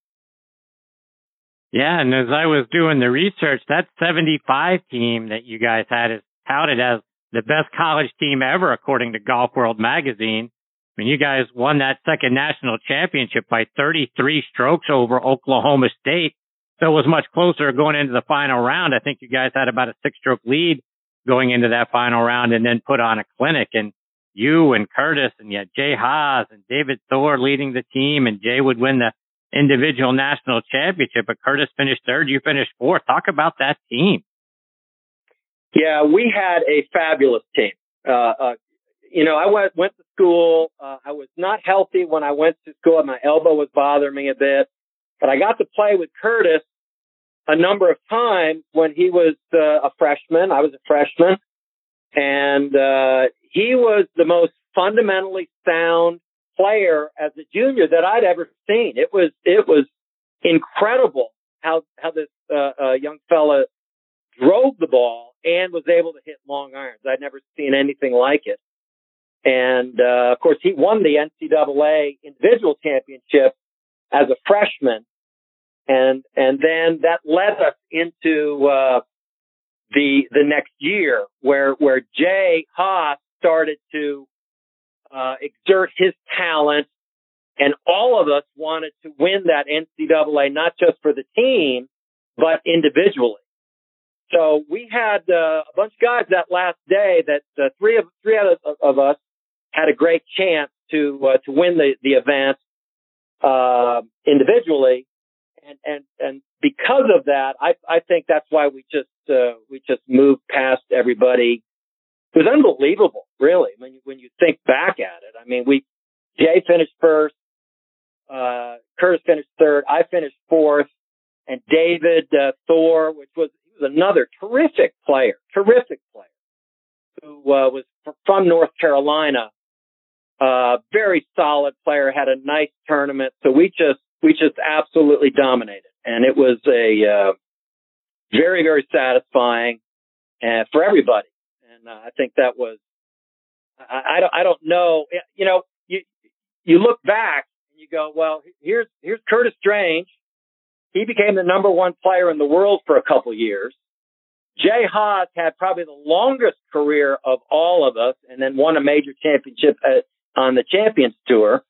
Yeah, and as I was doing the research, that 75 team that you guys had is touted as the best college team ever, according to Golf World magazine. I mean, you guys won that second national championship by 33 strokes over Oklahoma State. So it was much closer going into the final round. I think you guys had about a six stroke lead going into that final round and then put on a clinic and you and Curtis and yet Jay Haas and David Thor leading the team and Jay would win the individual national championship, but Curtis finished third. You finished fourth. Talk about that team. Yeah, we had a fabulous team. Uh, uh, you know, I went went to school. Uh, I was not healthy when I went to school. My elbow was bothering me a bit, but I got to play with Curtis a number of times when he was uh, a freshman. I was a freshman, and uh, he was the most fundamentally sound player as a junior that I'd ever seen. It was it was incredible how how this uh, uh, young fella drove the ball and was able to hit long irons. I'd never seen anything like it. And uh, of course, he won the NCAA individual championship as a freshman, and and then that led us into uh, the the next year where where Jay Haas started to uh, exert his talent, and all of us wanted to win that NCAA not just for the team but individually. So we had uh, a bunch of guys that last day that uh, three of three out of, of us had a great chance to uh, to win the the event uh, individually, and and and because of that, I I think that's why we just uh, we just moved past everybody. It was unbelievable, really. When you when you think back at it, I mean, we Jay finished first, uh, Curtis finished third, I finished fourth, and David uh, Thor, which was was another terrific player, terrific player, who uh, was from North Carolina. Uh, very solid player, had a nice tournament. So we just, we just absolutely dominated. And it was a, uh, very, very satisfying uh, for everybody. And I think that was, I, I don't, I don't know, you know, you, you look back and you go, well, here's, here's Curtis Strange he became the number one player in the world for a couple years. Jay Haas had probably the longest career of all of us and then won a major championship at, on the Champions Tour.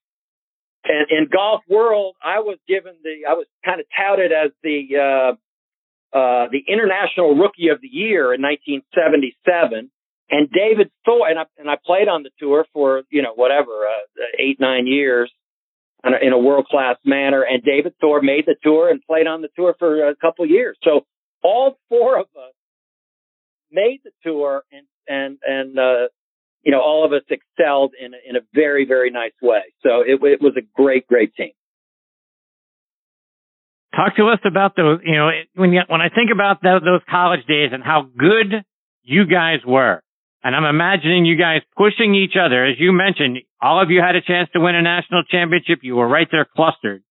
And in golf world, I was given the, I was kind of touted as the, uh, uh, the international rookie of the year in 1977. And David Thor, and I, and I played on the tour for, you know, whatever, uh, eight, nine years in a world class manner. And David Thor made the tour and played on the tour for a couple years. So all four of us made the tour and, and, and, uh, you know, all of us excelled in a, in a very, very nice way. So it, it was a great, great team. Talk to us about those, you know, when you, when I think about those college days and how good you guys were, and I'm imagining you guys pushing each other. As you mentioned, all of you had a chance to win a national championship. You were right there clustered.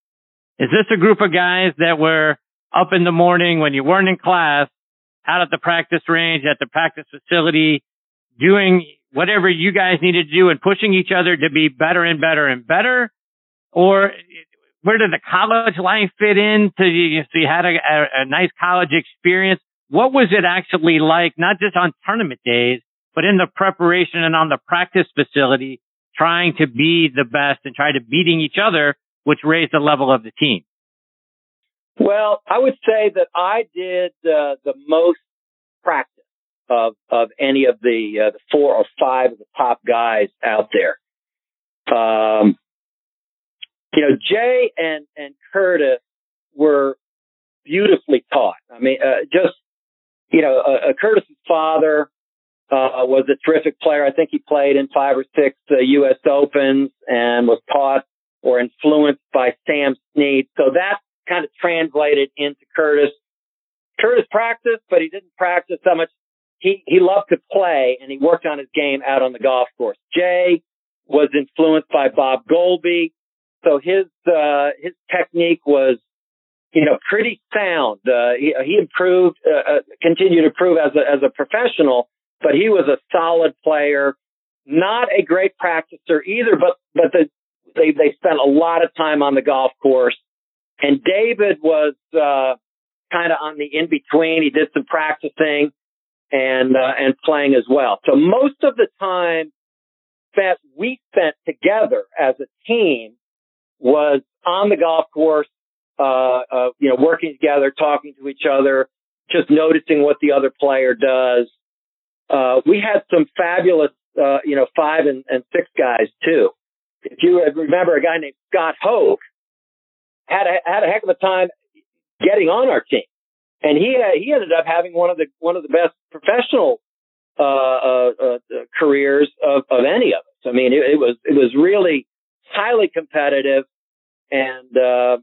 Is this a group of guys that were up in the morning when you weren't in class, out at the practice range, at the practice facility, doing whatever you guys needed to do and pushing each other to be better and better and better? Or where did the college life fit in? To you, so you had a, a, a nice college experience. What was it actually like, not just on tournament days, but in the preparation and on the practice facility, trying to be the best and try to beating each other, which raised the level of the team? Well, I would say that I did uh, the most practice of of any of the uh, the four or five of the top guys out there. Um, you know, Jay and and Curtis were beautifully taught. I mean, uh, just you know, uh, uh Curtis's father uh, was a terrific player. I think he played in five or six uh, U.S. Opens and was taught or influenced by Sam Snead. So that kind of translated into Curtis. Curtis practiced, but he didn't practice that much. He he loved to play and he worked on his game out on the golf course. Jay was influenced by Bob Goalby, so his uh, his technique was you know pretty sound. Uh, he, he improved, uh, uh continued to improve as a as a professional but he was a solid player, not a great practicer either, but, but the, they, they spent a lot of time on the golf course. And David was, uh, kind of on the in between. He did some practicing and, uh, and playing as well. So most of the time that we spent together as a team was on the golf course, uh, uh, you know, working together, talking to each other, just noticing what the other player does, uh, we had some fabulous, uh, you know, five and, and six guys too. If you remember a guy named Scott Hoch had a, had a heck of a time getting on our team. And he, uh, he ended up having one of the, one of the best professional, uh, uh, uh, careers of, of any of us. I mean, it, it was, it was really highly competitive and, uh,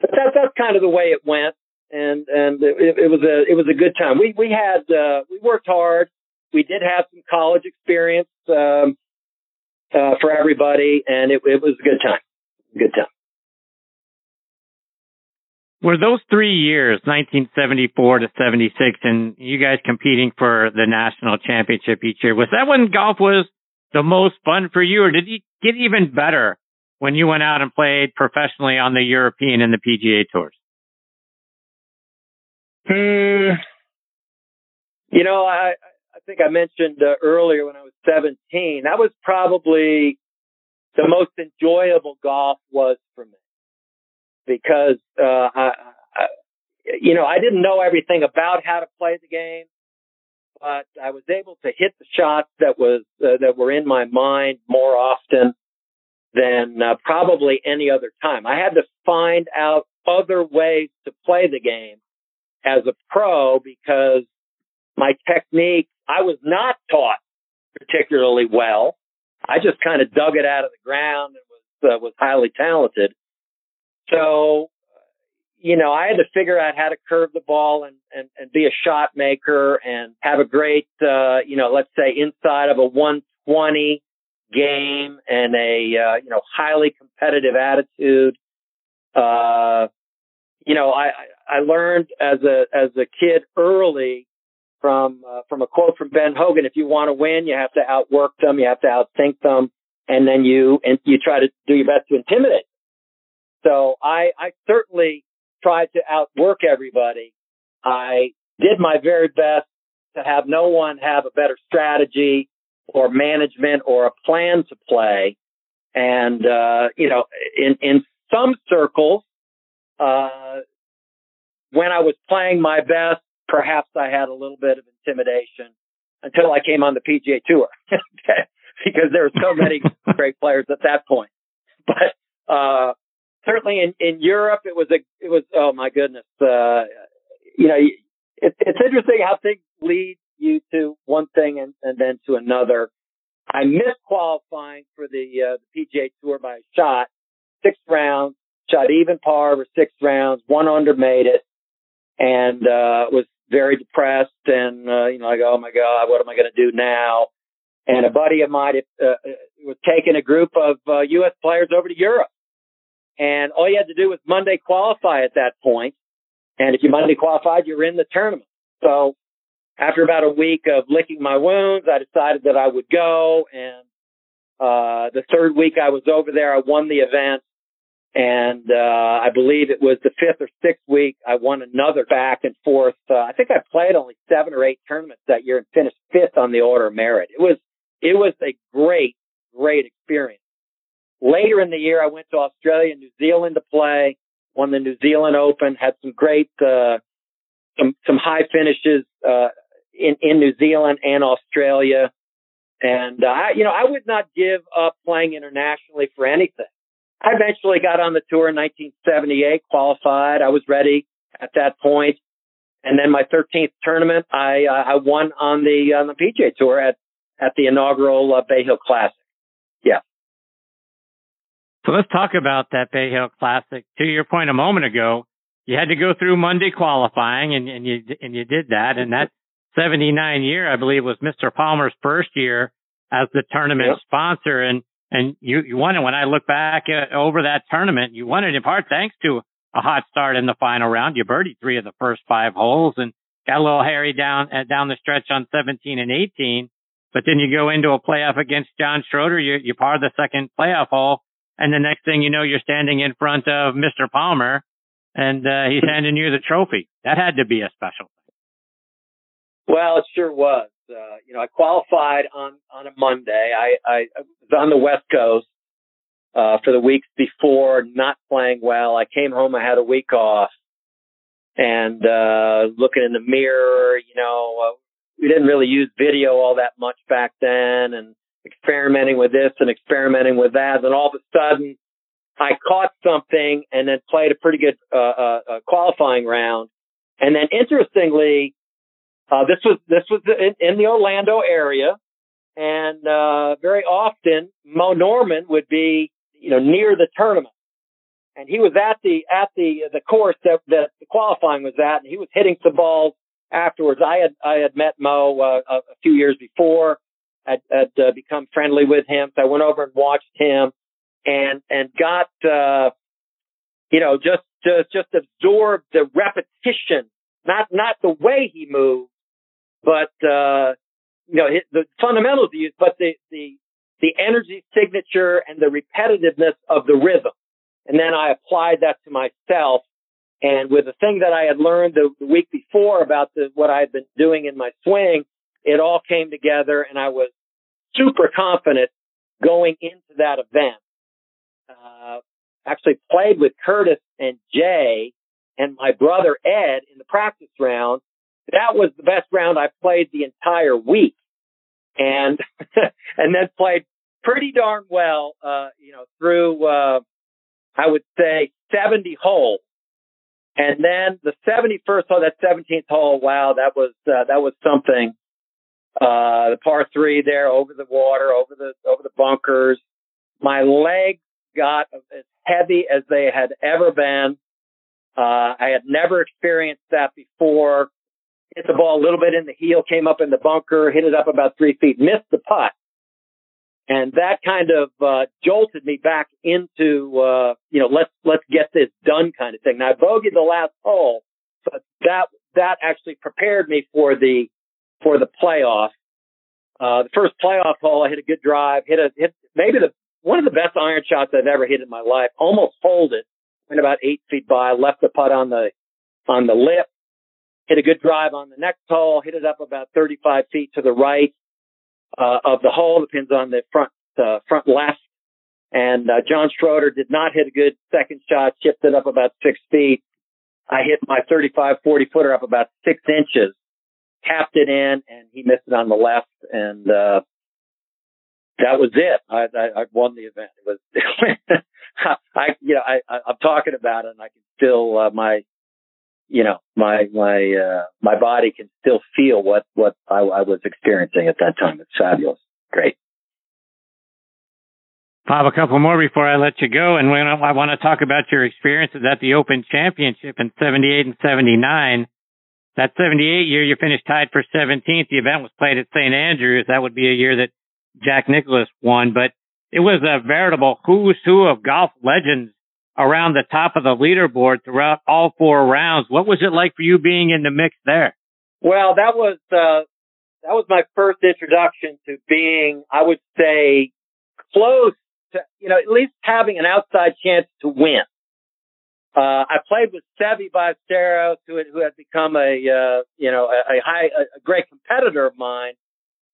but that, that's kind of the way it went. And, and it, it was a, it was a good time. We, we had, uh, we worked hard we did have some college experience um, uh, for everybody, and it, it was a good time. Good time. Were those three years, 1974 to 76, and you guys competing for the national championship each year, was that when golf was the most fun for you, or did it get even better when you went out and played professionally on the European and the PGA tours? Hmm. You know, I I think I mentioned uh, earlier when I was 17, that was probably the most enjoyable golf was for me because uh, I, I, you know, I didn't know everything about how to play the game, but I was able to hit the shots that was uh, that were in my mind more often than uh, probably any other time. I had to find out other ways to play the game as a pro because my technique, I was not taught particularly well. I just kind of dug it out of the ground and was, uh, was highly talented. So, you know, I had to figure out how to curve the ball and, and, and be a shot maker and have a great, uh, you know, let's say inside of a 120 game and a, uh, you know, highly competitive attitude. Uh, you know, I, I learned as a, as a kid early from, uh, from a quote from Ben Hogan, if you want to win, you have to outwork them, you have to outthink them, and then you, and you try to do your best to intimidate. So I, I certainly tried to outwork everybody. I did my very best to have no one have a better strategy or management or a plan to play. And, uh, you know, in, in some circles, uh, when I was playing my best, perhaps I had a little bit of intimidation until I came on the PGA Tour because there were so many great players at that point. But uh, certainly in, in Europe, it was a it was oh my goodness, uh, you know, it, it's interesting how things lead you to one thing and, and then to another. I missed qualifying for the, uh, the PGA Tour by a shot, six rounds, shot even par over six rounds, one under made it, and uh, was very depressed and uh, you know like oh my god what am I going to do now? And a buddy of mine uh, uh, was taking a group of uh, U.S. players over to Europe, and all you had to do was Monday qualify at that point, and if you Monday qualified, you're in the tournament. So after about a week of licking my wounds, I decided that I would go. And uh, the third week I was over there, I won the event. And uh, I believe it was the fifth or sixth week, I won another back and forth. Uh, I think I played only seven or eight tournaments that year and finished fifth on the order of merit. It was it was a great, great experience. Later in the year, I went to Australia and New Zealand to play, won the New Zealand Open, had some great, uh, some, some high finishes, uh, in, in New Zealand and Australia. And, uh, I, you know, I would not give up playing internationally for anything. I eventually got on the tour in 1978, qualified. I was ready at that point. And then my 13th tournament, I, uh, I won on the, on the PGA tour at, at the inaugural uh, Bay Hill Classic. Yeah. So let's talk about that Bay Hill Classic. To your point a moment ago, you had to go through Monday qualifying and, and you, and you did that. And that 79 year, I believe, was Mr. Palmer's first year as the tournament yep. sponsor. And, and you, you won it. When I look back uh, over that tournament, you won it in part thanks to a hot start in the final round. You birdied three of the first five holes and got a little hairy down, uh, down the stretch on 17 and 18. But then you go into a playoff against John Schroeder. You, you par the second playoff hole. And the next thing you know, you're standing in front of Mr. Palmer and uh, he's handing you the trophy. That had to be a special well, it sure was. Uh, you know, I qualified on on a Monday. I, I, was on the West Coast uh, for the weeks before, not playing well. I came home. I had a week off, and uh, looking in the mirror. You know, uh, we didn't really use video all that much back then, and experimenting with this and experimenting with that. And all of a sudden, I caught something and then played a pretty good uh, uh, uh qualifying round. And then, interestingly, uh, this was this was in, in the Orlando area, and uh, very often Moe Norman would be you know near the tournament, and he was at the at the the course that that the qualifying was at, and he was hitting some balls afterwards. I had I had met Moe uh, a, a few years before, had uh, become friendly with him, so I went over and watched him, and and got uh, you know just just just absorbed the repetition, not not the way he moved but uh, you know the fundamentals used, but the the the energy signature and the repetitiveness of the rhythm. And then I applied that to myself. And with the thing that I had learned the, the week before about the, what I had been doing in my swing, it all came together and I was super confident going into that event. Uh, actually played with Curtis and Jay and my brother Ed in the practice round. That was the best round I played the entire week. And, and then played pretty darn well, uh, you know, through, uh, I would say 70 holes. And then the 71st hole, that 17th hole, wow, that was, uh, that was something. Uh, the par three there over the water, over the, over the bunkers. My legs got as heavy as they had ever been. Uh, I had never experienced that before. Hit the ball a little bit in the heel, came up in the bunker, hit it up about three feet, missed the putt. And that kind of, uh, jolted me back into, uh, you know, let's, let's get this done kind of thing. Now I bogeyed the last hole, but that, that actually prepared me for the, for the playoff. Uh, the first playoff hole, I hit a good drive, hit a, hit maybe the, one of the best iron shots I've ever hit in my life, almost hold it, went about eight feet by, left the putt on the, on the lip, hit a good drive on the next hole, hit it up about 35 feet to the right, uh, of the hole. Pin's on the front, uh, front left. And, uh, John Schroeder did not hit a good second shot, chipped it up about six feet. I hit my 35, 40 footer up about six inches, tapped it in and he missed it on the left. And, uh, that was it. I, I, I won the event. It was, I, you know, I, I, I'm talking about it and I can still, uh, my, you know, my, my, uh, my body can still feel what, what I, I was experiencing at that time. It's fabulous. Great. Bob, a couple more before I let you go. And when I want to talk about your experiences at the Open Championship in 78 and 79. That 78 year, you finished tied for 17th. The event was played at St. Andrews. That would be a year that Jack Nicklaus won, but it was a veritable who's who of golf legends around the top of the leaderboard throughout all four rounds. What was it like for you being in the mix there? Well, that was, uh, that was my first introduction to being, I would say, close to, you know, at least having an outside chance to win. Uh, I played with Seve Ballesteros, who who had become a, uh, you know, a, a high, a great competitor of mine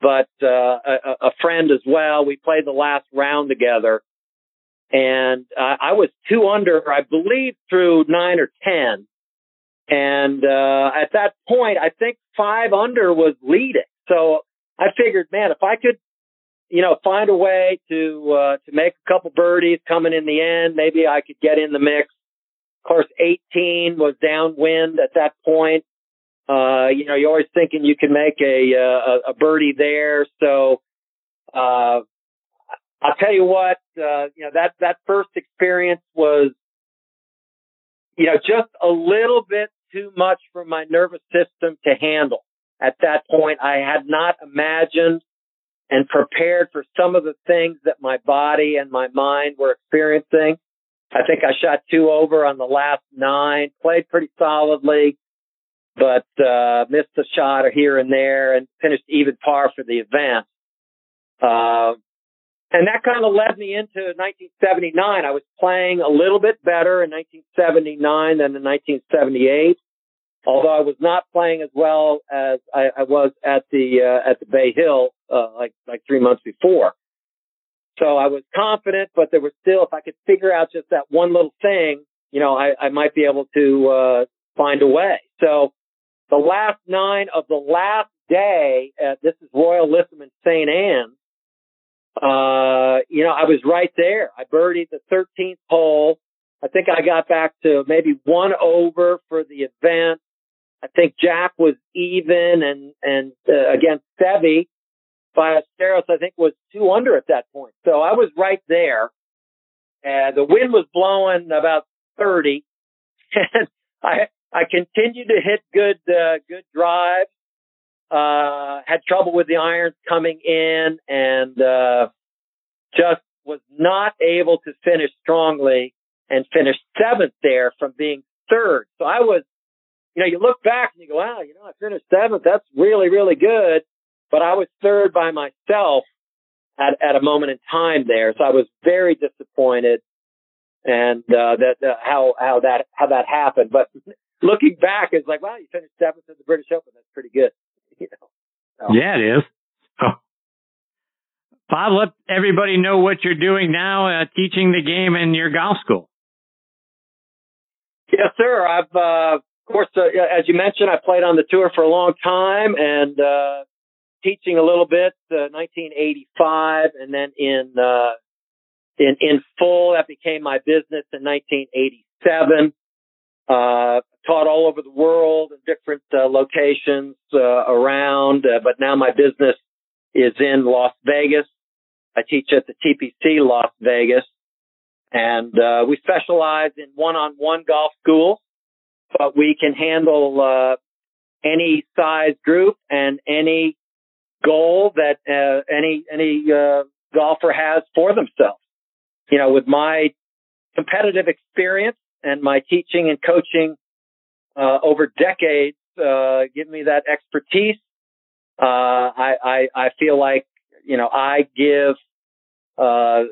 but uh, a, a friend as well. We played the last round together, and uh, I was two under, I believe, through nine or ten. And uh, at that point, I think five under was leading. So I figured, man, if I could, you know, find a way to uh, to make a couple birdies coming in the end, maybe I could get in the mix. Of course, 18 was downwind at that point. Uh, you know, you're always thinking you can make a, uh, a, a birdie there. So, uh, I'll tell you what, uh, you know, that, that first experience was, you know, just a little bit too much for my nervous system to handle. At that point, I had not imagined and prepared for some of the things that my body and my mind were experiencing. I think I shot two over on the last nine, played pretty solidly but uh, missed a shot here and there and finished even par for the event. Uh, and that kind of led me into 1979. I was playing a little bit better in 1979 than in 1978, although I was not playing as well as I, I was at the uh, at the Bay Hill uh, like like three months before. So I was confident, but there was still, if I could figure out just that one little thing, you know, I, I might be able to uh, find a way. So the last nine of the last day, at, this is Royal Lytham and St. Anne's, uh, you know, I was right there. I birdied the 13th hole. I think I got back to maybe one over for the event. I think Jack was even and, and, uh, against Seve. Ballesteros, I think was two under at that point. So I was right there. And the wind was blowing about 30 and I, I continued to hit good, uh, good drives. Uh, had trouble with the irons coming in and, uh, just was not able to finish strongly and finished seventh there from being third. So I was, you know, you look back and you go, wow, you know, I finished seventh. That's really, really good. But I was third by myself. at, at a moment in time there. So I was very disappointed and, uh, that, uh, how, how that, how that happened. But looking back, it's like, wow, you finished seventh at the British Open. That's pretty good. You know? so. Yeah, it is. Oh. Bob, let everybody know what you're doing now, uh, teaching the game in your golf school. Yes, sir. I've, uh, of course, uh, as you mentioned, I played on the tour for a long time and, uh, teaching a little bit, uh, 1985, and then in, uh, in, in full, that became my business in 1987. Uh, taught all over the world in different uh, locations uh, around, uh, but now my business is in Las Vegas. I teach at the TPC Las Vegas, and uh, we specialize in one-on-one golf schools, but we can handle uh, any size group and any goal that uh, any any golfer has for themselves. You know, with my competitive experience and my teaching and coaching uh, over decades, uh, give me that expertise. Uh, I, I, I feel like, you know, I give, uh,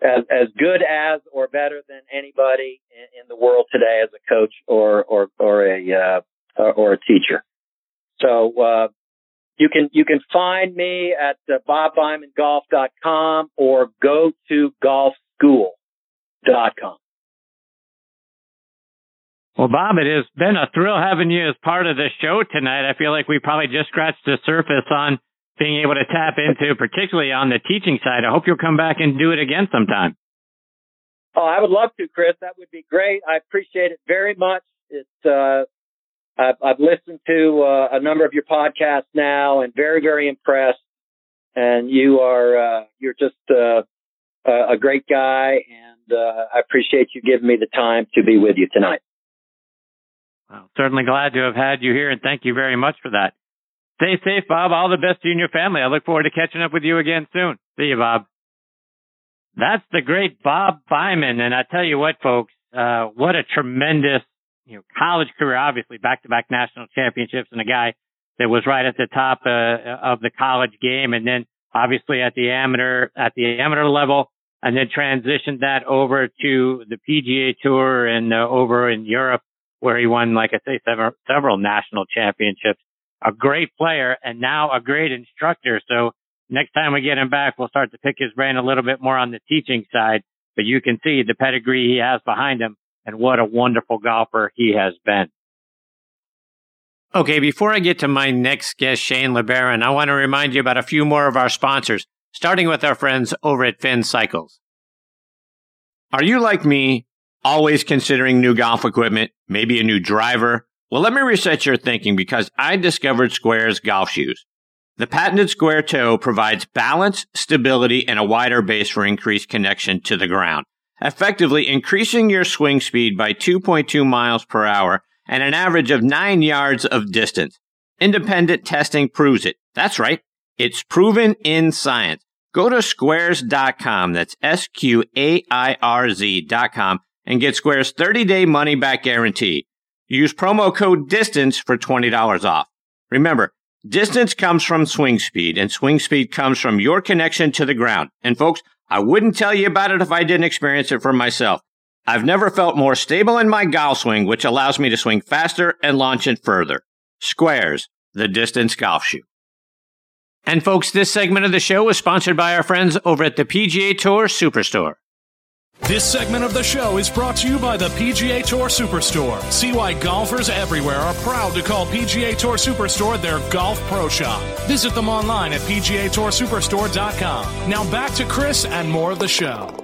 as, as good as or better than anybody in, in the world today as a coach or, or, or a, uh, or a teacher. So, uh, you can, you can find me at uh, bobbymangolf.com or go to golfschool.com. Well, Bob, it has been a thrill having you as part of the show tonight. I feel like we probably just scratched the surface on being able to tap into, particularly on the teaching side. I hope you'll come back and do it again sometime. Oh, I would love to, Chris. That would be great. I appreciate it very much. It's, uh, I've, I've listened to uh, a number of your podcasts now and very, very impressed. And you are, uh, you're just, uh, a great guy. And, uh, I appreciate you giving me the time to be with you tonight. Well, certainly glad to have had you here and thank you very much for that. Stay safe, Bob. All the best to you and your family. I look forward to catching up with you again soon. See you, Bob. That's the great Bob Byman. And I tell you what, folks, uh, what a tremendous, you know, college career, obviously back to back national championships and a guy that was right at the top, uh, of the college game. And then obviously at the amateur, at the amateur level and then transitioned that over to the PGA tour and uh, over in Europe where he won, like I say, several, several national championships. A great player and now a great instructor. So next time we get him back, we'll start to pick his brain a little bit more on the teaching side. But you can see the pedigree he has behind him and what a wonderful golfer he has been. Okay, before I get to my next guest, Shane LeBaron, I want to remind you about a few more of our sponsors, starting with our friends over at Finn Cycles. Are you like me always considering new golf equipment, maybe a new driver? Well, let me reset your thinking because I discovered Sqairz golf shoes. The patented square toe provides balance, stability, and a wider base for increased connection to the ground, effectively increasing your swing speed by 2.2 miles per hour and an average of 9 yards of distance. Independent testing proves it. That's right. It's proven in science. Go to sqairz.com. That's S Q A I R Z.com and get Sqairz's 30 day money back guarantee. Use promo code DISTANCE for $20 off. Remember, distance comes from swing speed and swing speed comes from your connection to the ground. And folks, I wouldn't tell you about it if I didn't experience it for myself. I've never felt more stable in my golf swing, which allows me to swing faster and launch it further. Sqairz, the distance golf shoe. And folks, this segment of the show was sponsored by our friends over at the PGA Tour Superstore. This segment of the show is brought to you by the PGA Tour Superstore. See why golfers everywhere are proud to call PGA Tour Superstore their golf pro shop. Visit them online at PGATourSuperstore.com. Now back to Chris and more of the show.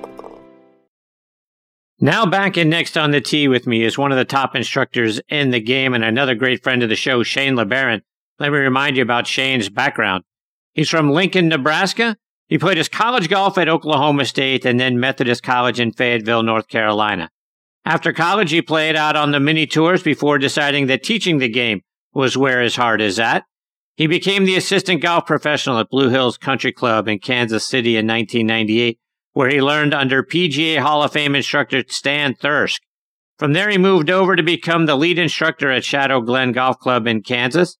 Now back in next on the tee with me is one of the top instructors in the game and another great friend of the show, Shane LeBaron. Let me remind you about Shane's background. He's from Lincoln, Nebraska, he played his college golf at Oklahoma State and then Methodist College in Fayetteville, North Carolina. After college, he played out on the mini tours before deciding that teaching the game was where his heart is at. He became the assistant golf professional at Blue Hills Country Club in Kansas City in 1998, where he learned under PGA Hall of Fame instructor Stan Thirsk. From there, he moved over to become the lead instructor at Shadow Glen Golf Club in Kansas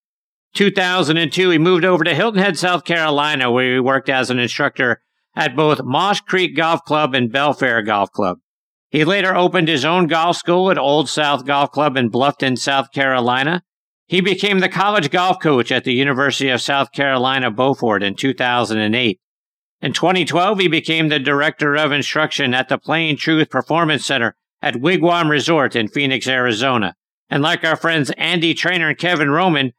2002, he moved over to Hilton Head, South Carolina, where he worked as an instructor at both Moss Creek Golf Club and Belfair Golf Club. He later opened his own golf school at Old South Golf Club in Bluffton, South Carolina. He became the college golf coach at the University of South Carolina Beaufort in 2008. In 2012, he became the director of instruction at the Plane Truth Performance Center at Wigwam Resort in Phoenix, Arizona. And like our friends Andy Trainer and Kevin Roman,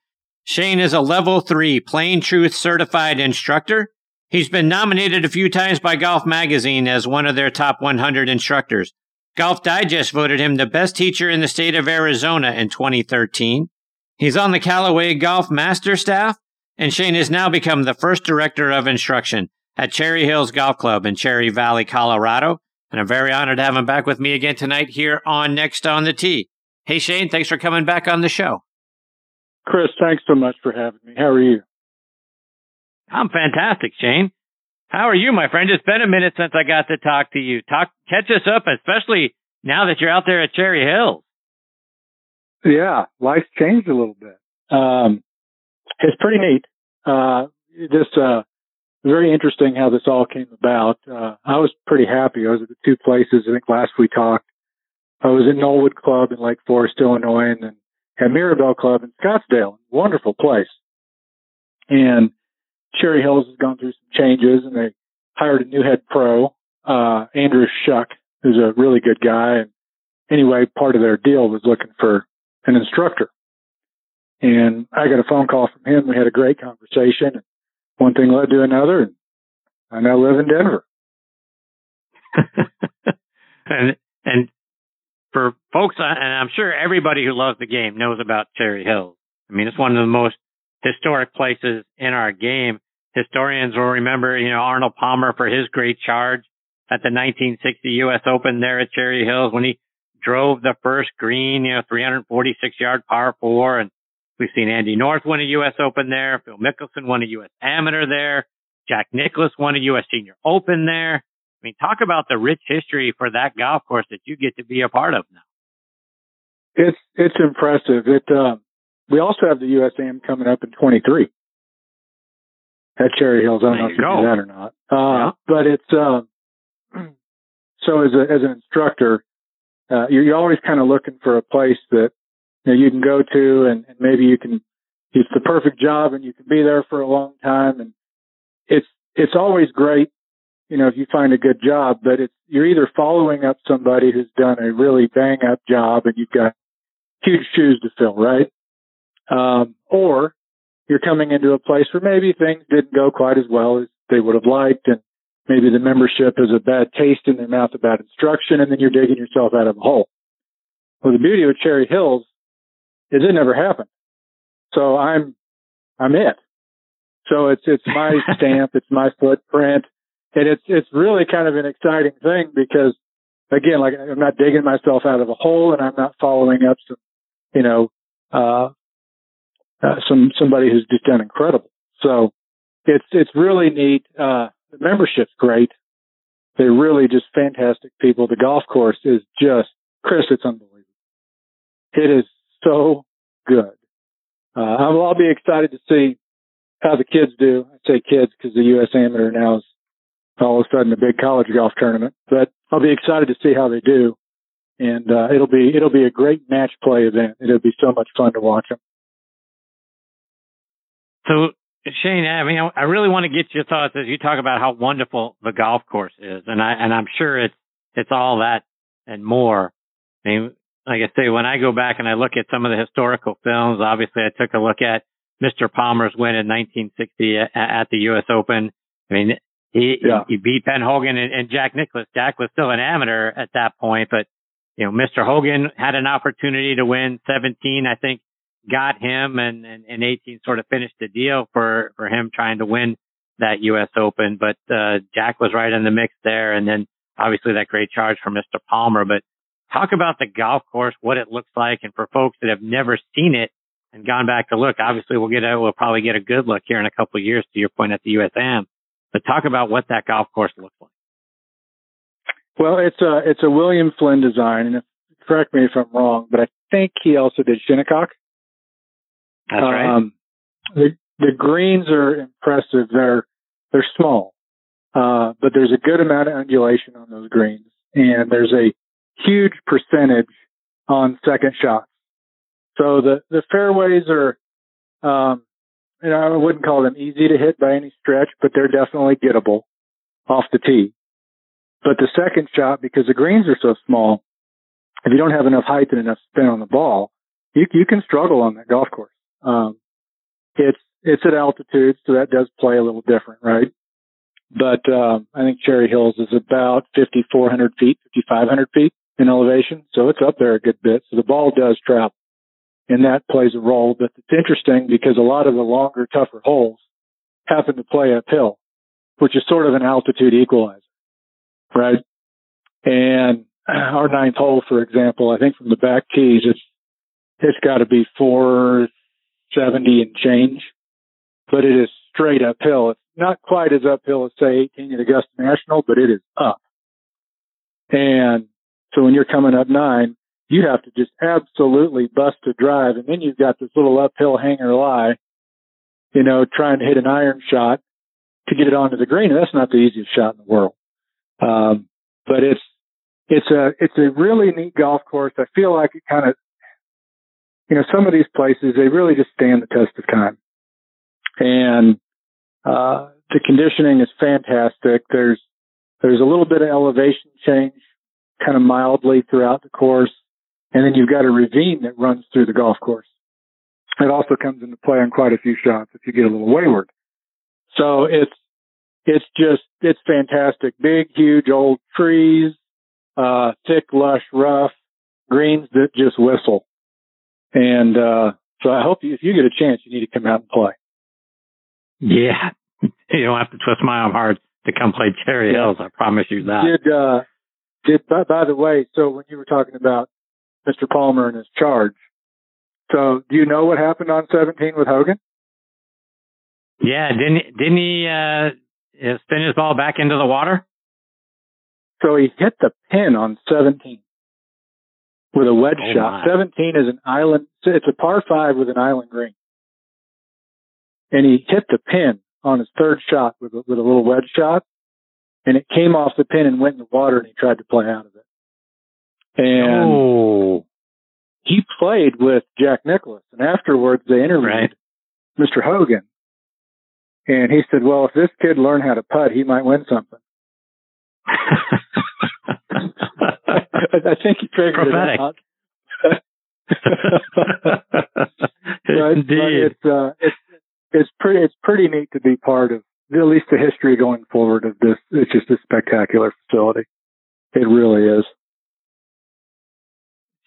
Shane is a level three Plane Truth certified instructor. He's been nominated a few times by Golf Magazine as one of their top 100 instructors. Golf Digest voted him the best teacher in the state of Arizona in 2013. He's on the Callaway Golf Master staff, and Shane has now become the first director of instruction at Cherry Hills Golf Club in Cherry Valley, Colorado. And I'm very honored to have him back with me again tonight here on Next on the Tee. Hey, Shane, thanks for coming back on the show. Chris, thanks so much for having me. How are you? I'm fantastic, Shane. How are you, my friend? It's been a minute since I got to talk to you. Talk, catch us up, especially now that you're out there at Cherry Hills. Yeah, life's changed a little bit. Um, it's pretty neat. Uh, just, uh, very interesting how this all came about. Uh, I was pretty happy. I was at the two places. I think last we talked. I was at Knollwood Club in Lake Forest, Illinois, and then at Mirabel Club in Scottsdale. Wonderful place. And Cherry Hills has gone through some changes, and they hired a new head pro, uh, Andrew Shuck, who's a really good guy. And anyway, part of their deal was looking for an instructor. And I got a phone call from him. We had a great conversation. And one thing led to another, and I now live in Denver. and and for folks, and I'm sure everybody who loves the game knows about Cherry Hills. I mean, it's one of the most historic places in our game. Historians will remember, you know, Arnold Palmer for his great charge at the 1960 U.S. Open there at Cherry Hills when he drove the first green, you know, 346 yard par four. And we've seen Andy North win a U.S. Open there. Phil Mickelson won a U.S. Amateur there. Jack Nicklaus won a U.S. Senior Open there. I mean, talk about the rich history for that golf course that you get to be a part of now. It's it's impressive. It uh, we also have the USAM coming up in 23 at Cherry Hills. I don't know if you go. do that or not. Uh, yeah. But it's uh, so as a, as an instructor, uh, you're, you're always kind of looking for a place that you, know, you can go to and, and maybe you can, it's the perfect job and you can be there for a long time. And it's, it's always great, you know, if you find a good job, but it's, you're either following up somebody who's done a really bang up job and you've got huge shoes to fill, right? Um, or you're coming into a place where maybe things didn't go quite as well as they would have liked and maybe the membership has a bad taste in their mouth about instruction and then you're digging yourself out of a hole. Well, the beauty of Cherry Hills is it never happened. So I'm, I'm it. So it's, it's my stamp, it's my footprint, and it's, it's really kind of an exciting thing because again, like I'm not digging myself out of a hole and I'm not following up some, you know, uh, uh, some, somebody who's just done incredible. So it's, it's really neat. Uh, the membership's great. They're really just fantastic people. The golf course is just, Chris, it's unbelievable. It is so good. Uh, I'll, I'll be excited to see how the kids do. I say kids because the U.S. Amateur now is all of a sudden a big college golf tournament, but I'll be excited to see how they do. And, uh, it'll be, it'll be a great match play event. It'll be so much fun to watch them. So Shane, I mean, I really want to get your thoughts as you talk about how wonderful the golf course is, and I and I'm sure it's it's all that and more. I mean, like I say, when I go back and I look at some of the historical films, obviously I took a look at Mr. Palmer's win in 1960 at, at the U.S. Open. I mean, he yeah. he beat Ben Hogan and, and Jack Nicklaus. Jack was still an amateur at that point, but you know, Mr. Hogan had an opportunity to win 17, I think, got him and, and, and 18 sort of finished the deal for, for him trying to win that U.S. Open. But, uh, Jack was right in the mix there. And then obviously that great charge from Mr. Palmer. But talk about the golf course, what it looks like. And for folks that have never seen it and gone back to look, obviously we'll get a, we'll probably get a good look here in a couple of years to your point at the USAM. But talk about what that golf course looks like. Well, it's a, it's a William Flynn design. And if, correct me if I'm wrong, but I think he also did Shinnecock. That's right. Um, the the greens are impressive. They're they're small. uh, but there's a good amount of undulation on those greens, and there's a huge percentage on second shots. So the the fairways are, um, you know, I wouldn't call them easy to hit by any stretch, but they're definitely gettable off the tee. But the second shot, because the greens are so small, if you don't have enough height and enough spin on the ball, you you can struggle on that golf course. Um, it's it's at altitude, so that does play a little different, right? But um, I think Cherry Hills is about 5,400 feet, 5,500 feet in elevation, so it's up there a good bit. So the ball does travel, and that plays a role. But it's interesting because a lot of the longer, tougher holes happen to play uphill, which is sort of an altitude equalizer, right? And our ninth hole, for example, I think from the back tees, it's it's got to be 470 and change, but it is straight uphill. It's not quite as uphill as say 18 at Augusta National, but it is up. And so when you're coming up nine, you have to just absolutely bust a drive, and then you've got this little uphill hanger lie, you know, trying to hit an iron shot to get it onto the green. And that's not the easiest shot in the world. Um, but it's it's a it's a really neat golf course. I feel like it kind of you know some of these places they really just stand the test of time, and uh, the conditioning is fantastic. There's there's a little bit of elevation change, kind of mildly throughout the course, and then you've got a ravine that runs through the golf course. It also comes into play on quite a few shots if you get a little wayward. So it's it's just it's fantastic. Big, huge old trees, uh, thick, lush, rough greens that just whistle. And, uh, so I hope you, if you get a chance, you need to come out and play. Yeah. You don't have to twist my arm hard to come play Cherry Hills. I promise you that. Did, uh, did, by, by the way, so when you were talking about Mr. Palmer and his charge, so do you know what happened on 17 with Hogan? Yeah. Didn't, didn't he, uh, spin his ball back into the water? So he hit the pin on 17 with a wedge Oh, shot. my. 17 is an island, it's a par five with an island green. And he hit the pin on his third shot with a, with a little wedge shot. And it came off the pin and went in the water and he tried to play out of it. And oh, he played with Jack Nicklaus. And afterwards they interviewed Right. Mr. Hogan. And he said, well, if this kid learned how to putt, he might win something. I think he figured Prophetic. it out. Indeed. It's uh, it's it's pretty it's pretty neat to be part of at least the history going forward of this. It's just a spectacular facility. It really is.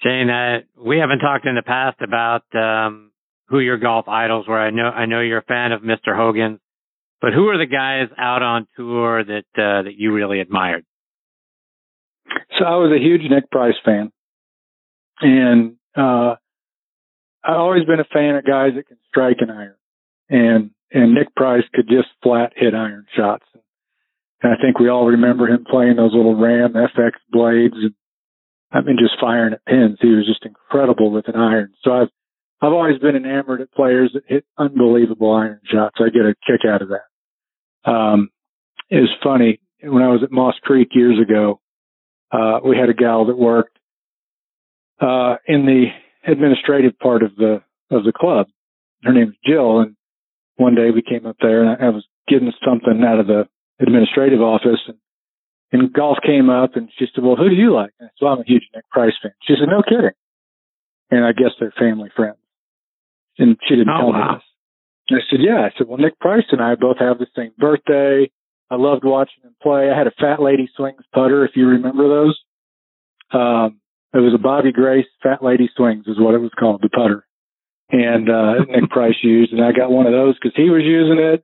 Shane, uh, we haven't talked in the past about um, who your golf idols were. I know I know you're a fan of Mr. Hogan, but who are the guys out on tour that uh, that you really admired? So I was a huge Nick Price fan, and uh, I've always been a fan of guys that can strike an iron, and and Nick Price could just flat hit iron shots. And I think we all remember him playing those little Ram FX blades, and I mean just firing at pins. He was just incredible with an iron. So I've I've always been enamored at players that hit unbelievable iron shots. I get a kick out of that. Um, it was funny when I was at Moss Creek years ago uh, we had a gal that worked uh, in the administrative part of the of the club. Her name's Jill, and one day we came up there, and I, I was getting something out of the administrative office, and, and golf came up, and she said, "Well, who do you like?" And I said, well, "I'm a huge Nick Price fan." She said, "No kidding," and I guess they're family friends, and she didn't Oh, tell wow. me this. And I said, "Yeah." I said, "Well, Nick Price and I both have the same birthday." I loved watching him play. I had a Fat Lady Swings putter, if you remember those. Um, it was a Bobby Grace Fat Lady Swings is what it was called, the putter. And, uh, Nick Price used, and I got one of those because he was using it.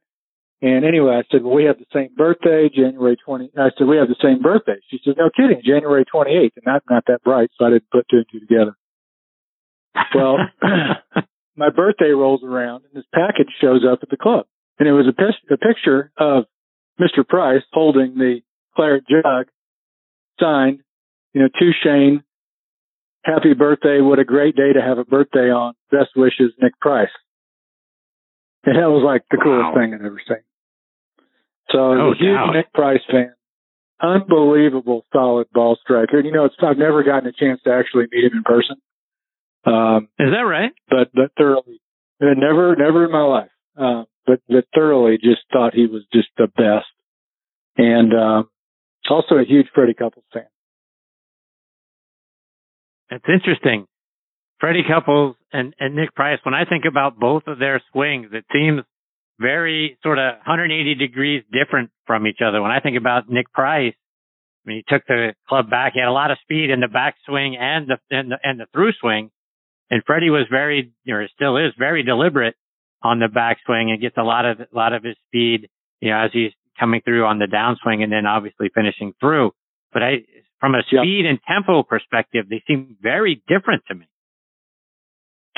And anyway, I said, well, we have the same birthday, January 20. I said, we have the same birthday. She said, no kidding, January 28th. And that's not that bright, so I didn't put two and two together. Well, my birthday rolls around and this package shows up at the club. And it was a, pic- a picture of Mr. Price holding the claret jug signed, you know, to Shane. Happy birthday. What a great day to have a birthday on. Best wishes, Nick Price. And that was like the coolest Wow. thing I'd ever seen. So oh, a huge Nick Price fan. Unbelievable solid ball striker. And you know, it's I've never gotten a chance to actually meet him in person. Um, Is that right? But but thoroughly, never never in my life. Uh, but but thoroughly just thought he was just the best. And uh, also a huge Freddie Couples fan. That's interesting. Freddie Couples and, and Nick Price, when I think about both of their swings, it seems very sort of 180 degrees different from each other. When I think about Nick Price, I mean, he took the club back. He had a lot of speed in the backswing and the, and the, and the through swing. And Freddie was very, or still is very deliberate on the backswing and gets a lot of, a lot of his speed, you know, as he's coming through on the downswing and then obviously finishing through. But I, from a speed and tempo perspective, they seem very different to me.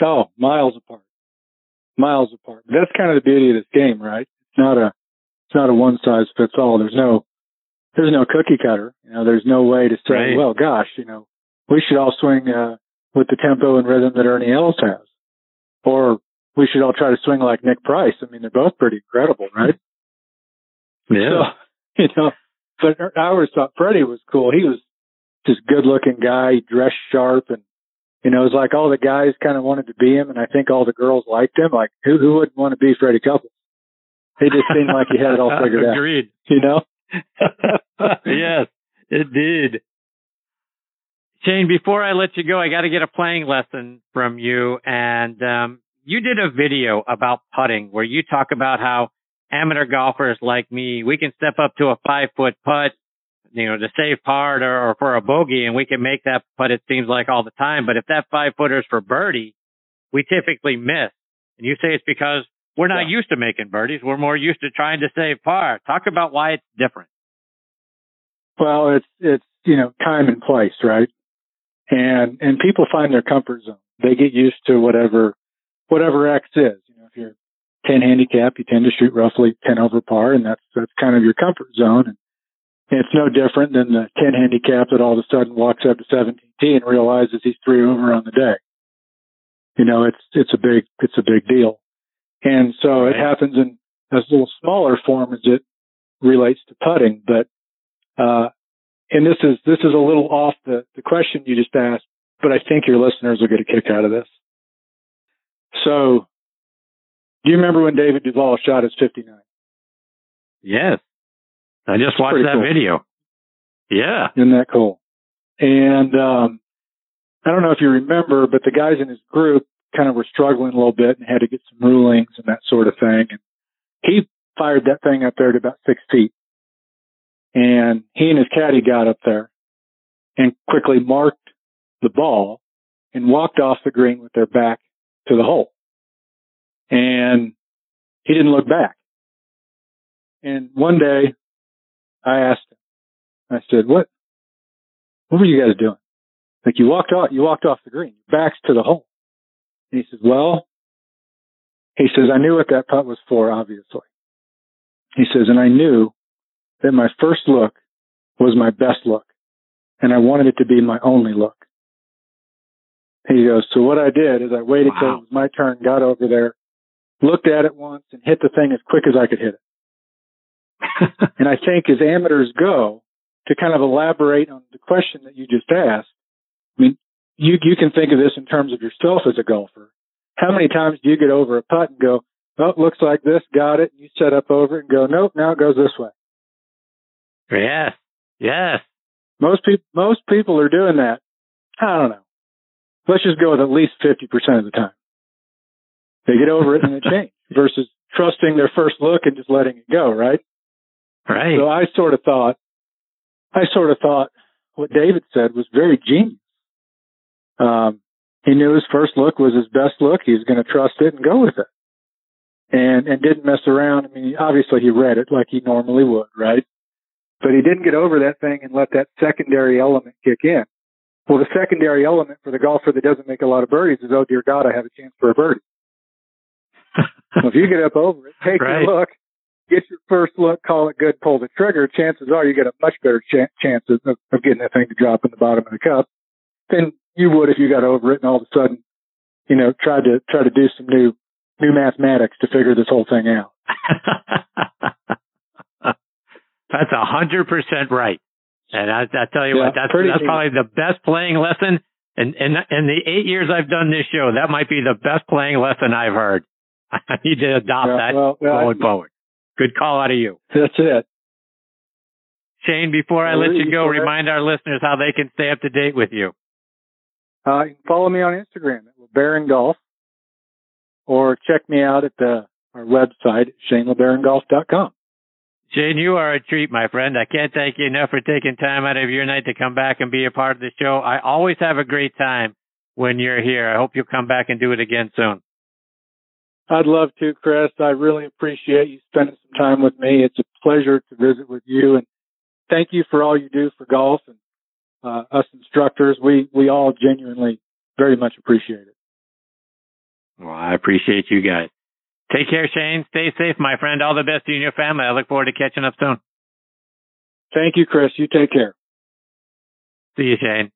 Oh, miles apart. Miles apart. That's kind of the beauty of this game, right? It's not a, it's not a one size fits all. There's no, there's no cookie cutter. You know, there's no way to say, right. well, gosh, you know, we should all swing, uh, with the tempo and rhythm that Ernie Els has. Or we should all try to swing like Nick Price. I mean, they're both pretty incredible, right? Yeah. So, you know, but I always thought Freddie was cool. He was just good looking guy, dressed sharp and you know, it was like all the guys kind of wanted to be him and I think all the girls liked him. Like who who wouldn't want to be Freddie Couples? He just seemed like he had it all figured out. Agreed. You know? yes, it did. Shane, before I let you go, I got to get a playing lesson from you. And um, you did a video about putting where you talk about how amateur golfers like me, we can step up to a five foot putt, you know, to save par or, or for a bogey and we can make that putt, it seems like all the time. But if that five footer is for birdie, we typically miss. And you say it's because we're not yeah. used to making birdies. We're more used to trying to save par. Talk about why it's different. Well, it's, it's, you know, time and place, right? And, and people find their comfort zone. They get used to whatever, whatever X is. You know, if you're 10 handicap, you tend to shoot roughly 10 over par, and that's that's kind of your comfort zone. And it's no different than the 10 handicap that all of a sudden walks up to 17 and realizes he's three over on the day. You know, it's it's a big it's a big deal, and so it happens in a little smaller form as it relates to putting. But uh, and this is this is a little off the the question you just asked, but I think your listeners will get a kick out of this. So do you remember when David Duval shot his 59? Yes. I just watched that cool. video. Yeah. Isn't that cool? And um, I don't know if you remember, but the guys in his group kind of were struggling a little bit and had to get some rulings and that sort of thing. And he fired that thing up there to about six feet. And he and his caddy got up there and quickly marked the ball and walked off the green with their back to the hole and he didn't look back. And one day I asked him, I said, what, what were you guys doing? Like you walked off, you walked off the green, backs to the hole. And he says, well, he says, I knew what that putt was for, obviously. He says, and I knew that my first look was my best look and I wanted it to be my only look. He goes, so what I did is I waited wow. till it was my turn, got over there, looked at it once and hit the thing as quick as I could hit it. and I think as amateurs go, to kind of elaborate on the question that you just asked, I mean, you, you can think of this in terms of yourself as a golfer. How many times do you get over a putt and go, oh, it looks like this, got it, and you set up over it and go, nope, now it goes this way. Yes, yes. Most people, most people are doing that. I don't know. Let's just go with at least 50% of the time. They get over it and it changes versus trusting their first look and just letting it go, right? Right. So I sort of thought, I sort of thought what David said was very genius. Um, he knew his first look was his best look. He was going to trust it and go with it. And, and didn't mess around. I mean, obviously he read it like he normally would, right? But he didn't get over that thing and let that secondary element kick in. Well, the secondary element for the golfer that doesn't make a lot of birdies is, oh dear God, I have a chance for a birdie if you get up over it, take right. a look, get your first look, call it good, pull the trigger, chances are you get a much better ch- chance of, of getting that thing to drop in the bottom of the cup than you would if you got over it and all of a sudden, you know, tried to try to do some new new mathematics to figure this whole thing out. that's a hundred percent right. And I, I tell you yeah, what, that's that's probably the best playing lesson. And in, in, in the eight years I've done this show, that might be the best playing lesson I've heard. I need to adopt yeah, that well, going forward. Good call out of you. That's it. Shane, before I let you go, remind our listeners how they can stay up to date with you. Uh, you can follow me on Instagram at LeBaron Golf, or check me out at the, our website, ShaneLeBaronGolf.com. Shane, you are a treat, my friend. I can't thank you enough for taking time out of your night to come back and be a part of the show. I always have a great time when you're here. I hope you'll come back and do it again soon. I'd love to, Chris. I really appreciate you spending some time with me. It's a pleasure to visit with you and thank you for all you do for golf and uh, us instructors. We, we all genuinely very much appreciate it. Well, I appreciate you guys. Take care, Shane. Stay safe, my friend. All the best to you and your family. I look forward to catching up soon. Thank you, Chris. You take care. See you, Shane.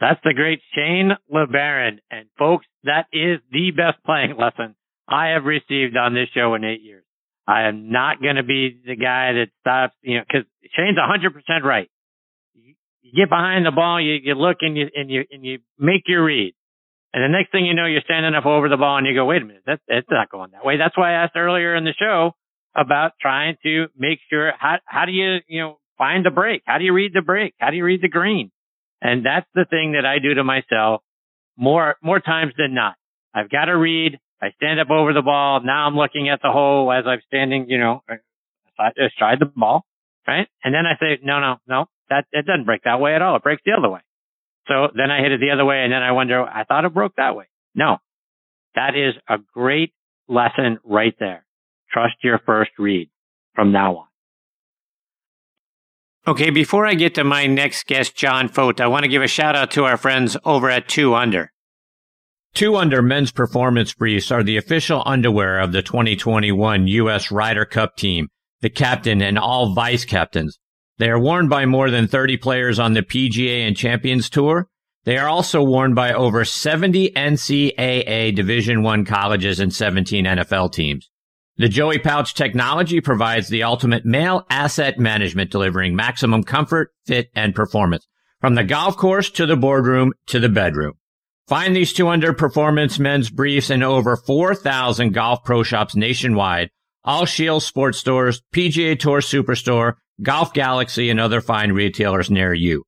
That's the great Shane LeBaron. And folks, that is the best playing lesson I have received on this show in eight years. I am not going to be the guy that stops, you know, cause Shane's 100% right. You, you get behind the ball, you, you look and you, and you, and you make your read. And the next thing you know, you're standing up over the ball and you go, wait a minute, that's, it's not going that way. That's why I asked earlier in the show about trying to make sure how, how do you, you know, find the break? How do you read the break? How do you read the green? And that's the thing that I do to myself more, more times than not. I've got to read. I stand up over the ball. Now I'm looking at the hole as I'm standing, you know, uh, I just uh, tried the ball, right? And then I say, no, no, no, that, it doesn't break that way at all. It breaks the other way. So then I hit it the other way and then I wonder, I thought it broke that way. No, that is a great lesson right there. Trust your first read from now on. Okay, before I get to my next guest, John Fought, I want to give a shout out to our friends over at 2UNDR. 2UNDR men's performance briefs are the official underwear of the 2021 U.S. Ryder Cup team, the captain and all vice captains. They are worn by more than 30 players on the PGA and Champions Tour. They are also worn by over 70 NCAA Division I colleges and 17 NFL teams. The Joey Pouch technology provides the ultimate male asset management, delivering maximum comfort, fit, and performance from the golf course to the boardroom to the bedroom. Find these 2UNDR performance men's briefs in over 4,000 golf pro shops nationwide, all Scheels sports stores, PGA Tour Superstore, Golf Galaxy, and other fine retailers near you.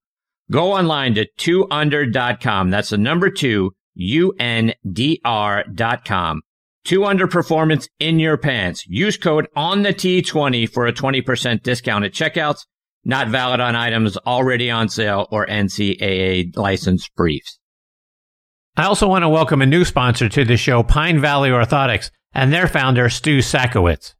Go online to 2undr.com. That's the number two, U-N-D-R dot com. 2 under performance in your pants. Use code on the T20 for a 20% discount at checkouts. Not valid on items already on sale or NCAA licensed briefs. I also want to welcome a new sponsor to the show, Pine Valley Orthotics, and their founder, Stu Sakowitz.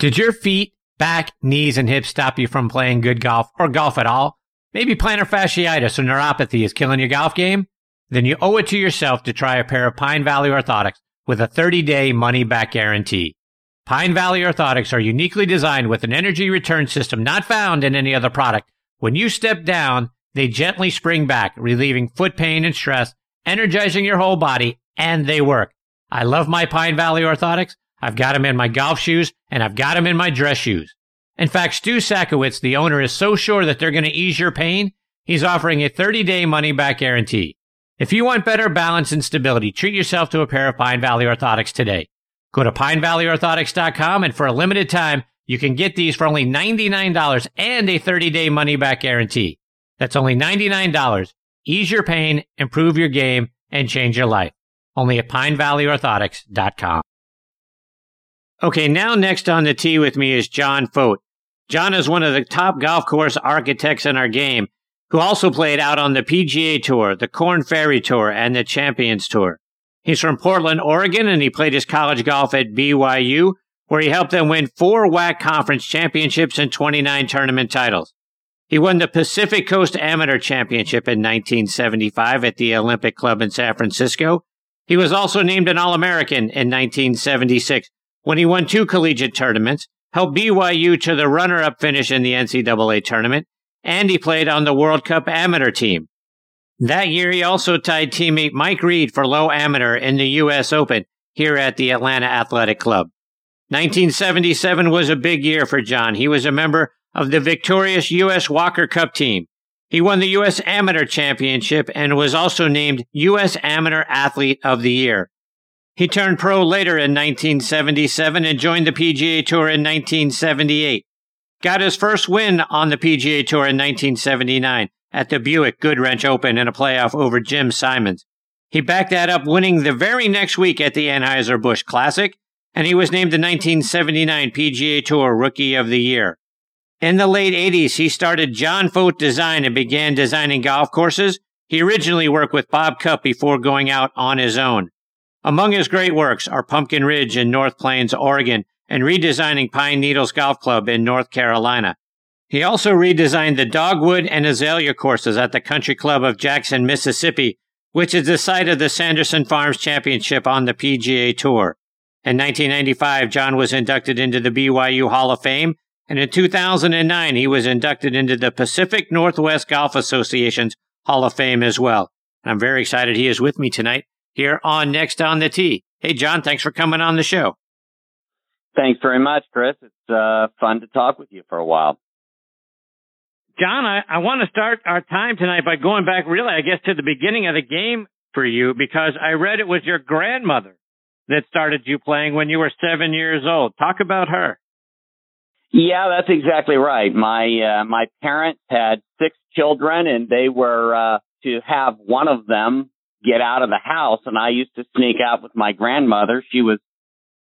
Did your feet back, knees, and hips stop you from playing good golf or golf at all? Maybe plantar fasciitis or neuropathy is killing your golf game? Then you owe it to yourself to try a pair of Pine Valley Orthotics with a 30 day money back guarantee. Pine Valley Orthotics are uniquely designed with an energy return system not found in any other product. When you step down, they gently spring back, relieving foot pain and stress, energizing your whole body, and they work. I love my Pine Valley Orthotics. I've got them in my golf shoes and I've got them in my dress shoes. In fact, Stu Sakowitz, the owner, is so sure that they're going to ease your pain, he's offering a 30 day money back guarantee. If you want better balance and stability, treat yourself to a pair of Pine Valley Orthotics today. Go to pinevalleyorthotics.com and for a limited time, you can get these for only $99 and a 30 day money back guarantee. That's only $99. Ease your pain, improve your game, and change your life. Only at pinevalleyorthotics.com. Okay, now next on the tee with me is John Fought. John is one of the top golf course architects in our game, who also played out on the PGA Tour, the Korn Ferry Tour, and the Champions Tour. He's from Portland, Oregon, and he played his college golf at BYU, where he helped them win four WAC conference championships and 29 tournament titles. He won the Pacific Coast Amateur Championship in 1975 at the Olympic Club in San Francisco. He was also named an All American in 1976 when he won two collegiate tournaments, helped BYU to the runner up finish in the NCAA tournament, and he played on the World Cup amateur team. That year, he also tied teammate Mike Reid for low amateur in the U.S. Open here at the Atlanta Athletic Club. 1977 was a big year for John. He was a member of the victorious U.S. Walker Cup team. He won the U.S. Amateur Championship and was also named U.S. Amateur Athlete of the Year. He turned pro later in 1977 and joined the PGA Tour in 1978. Got his first win on the PGA Tour in 1979 at the Buick Goodwrench Open in a playoff over Jim Simons. He backed that up, winning the very next week at the Anheuser-Busch Classic, and he was named the 1979 PGA Tour Rookie of the Year. In the late 80s, he started John Fought Design and began designing golf courses. He originally worked with Bob Cupp before going out on his own. Among his great works are Pumpkin Ridge in North Plains, Oregon, and redesigning Pine Needles Golf Club in North Carolina. He also redesigned the Dogwood and Azalea courses at the Country Club of Jackson, Mississippi, which is the site of the Sanderson Farms Championship on the PGA Tour. In 1995, John was inducted into the BYU Hall of Fame, and in 2009, he was inducted into the Pacific Northwest Golf Association's Hall of Fame as well. And I'm very excited he is with me tonight here on Next on the Tee. Hey, John, thanks for coming on the show. Thanks very much, Chris. It's uh, fun to talk with you for a while. John, I, I want to start our time tonight by going back, really, I guess, to the beginning of the game for you because I read it was your grandmother that started you playing when you were seven years old. Talk about her. Yeah, that's exactly right. My uh, my parents had six children, and they were uh, to have one of them get out of the house, and I used to sneak out with my grandmother. She was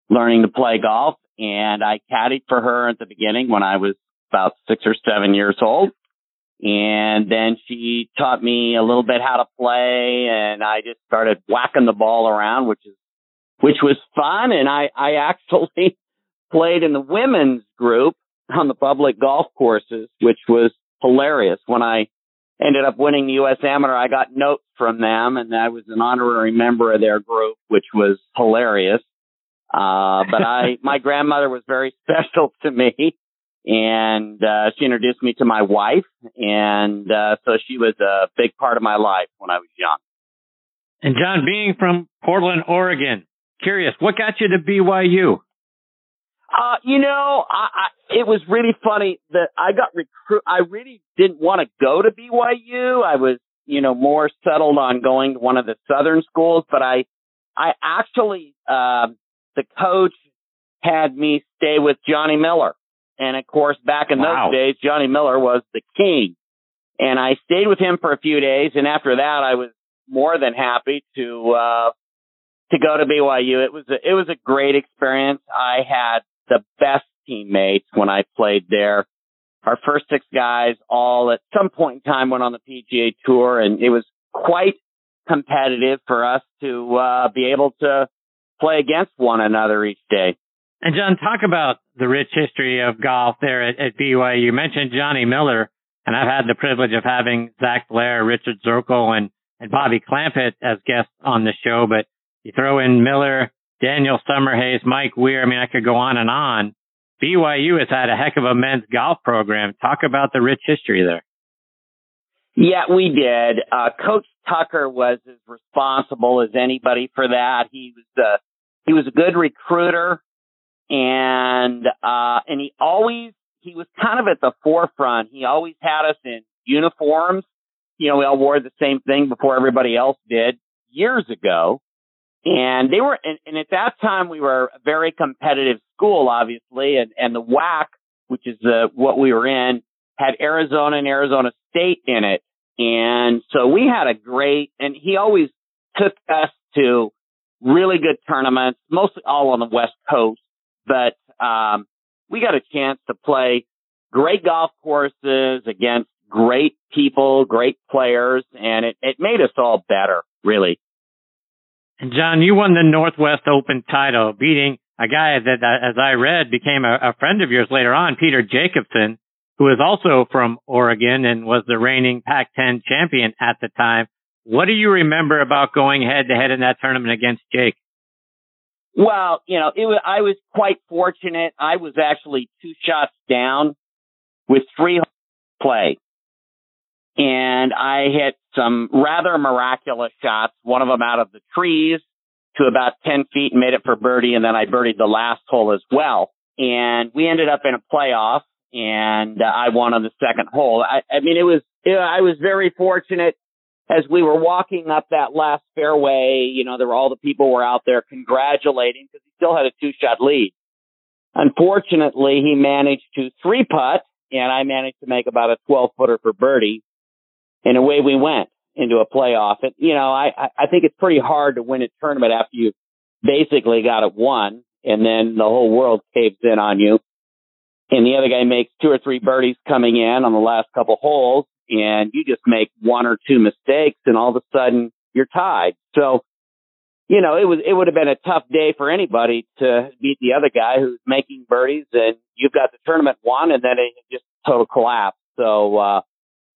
learning to play golf, and I caddied for her at the beginning when I was about six or seven years old. And then she taught me a little bit how to play, and I just started whacking the ball around, which is which was fun. And I I actually played in the women's group on the public golf courses, which was hilarious. When I ended up winning the U.S. Amateur, I got notes from them, and I was an honorary member of their group, which was hilarious. Uh, but I, my grandmother was very special to me, and uh, she introduced me to my wife, and uh, so she was a big part of my life when I was young. And John, being from Portland, Oregon, curious, what got you to BYU? Uh, you know, I, I, it was really funny that I got recruit. I really didn't want to go to BYU. I was, you know, more settled on going to one of the southern schools, but I, I actually, uh, the coach had me stay with Johnny Miller. And of course, back in wow. those days, Johnny Miller was the king. And I stayed with him for a few days. And after that, I was more than happy to, uh, to go to BYU. It was a, it was a great experience. I had the best teammates when I played there. Our first six guys all at some point in time went on the PGA tour and it was quite competitive for us to uh, be able to play against one another each day. And John, talk about the rich history of golf there at, at BYU. You mentioned Johnny Miller, and I've had the privilege of having Zach Blair, Richard Zokol, and, and Bobby Clampett as guests on the show. But you throw in Miller, Daniel Summerhays, Mike Weir. I mean, I could go on and on. BYU has had a heck of a men's golf program. Talk about the rich history there. Yeah, we did. Uh, Coach Tucker was as responsible as anybody for that. He was the, he was a good recruiter and, uh, and he always, he was kind of at the forefront. He always had us in uniforms. You know, we all wore the same thing before everybody else did years ago. And they were, and, and at that time we were a very competitive school, obviously, and, and the WAC, which is the, what we were in, had Arizona and Arizona State in it. And so we had a great, and he always took us to really good tournaments, mostly all on the West Coast, but, um, we got a chance to play great golf courses against great people, great players, and it, it made us all better, really. John, you won the Northwest Open title, beating a guy that, as I read, became a, a friend of yours later on, Peter Jacobsen, who is also from Oregon and was the reigning Pac-10 champion at the time. What do you remember about going head to head in that tournament against Jake? Well, you know, it was, I was quite fortunate. I was actually two shots down with three play and I hit some rather miraculous shots, one of them out of the trees to about 10 feet and made it for birdie. And then I birdied the last hole as well. And we ended up in a playoff and uh, I won on the second hole. I, I mean, it was, it, I was very fortunate as we were walking up that last fairway. You know, there were all the people were out there congratulating because he still had a two shot lead. Unfortunately, he managed to three putt and I managed to make about a 12 footer for birdie and away we went into a playoff. And, you know, I, I think it's pretty hard to win a tournament after you basically got it won and then the whole world caves in on you. And the other guy makes two or three birdies coming in on the last couple holes and you just make one or two mistakes and all of a sudden you're tied. So, you know, it was, it would have been a tough day for anybody to beat the other guy who's making birdies and you've got the tournament won and then it just total collapse. So, uh,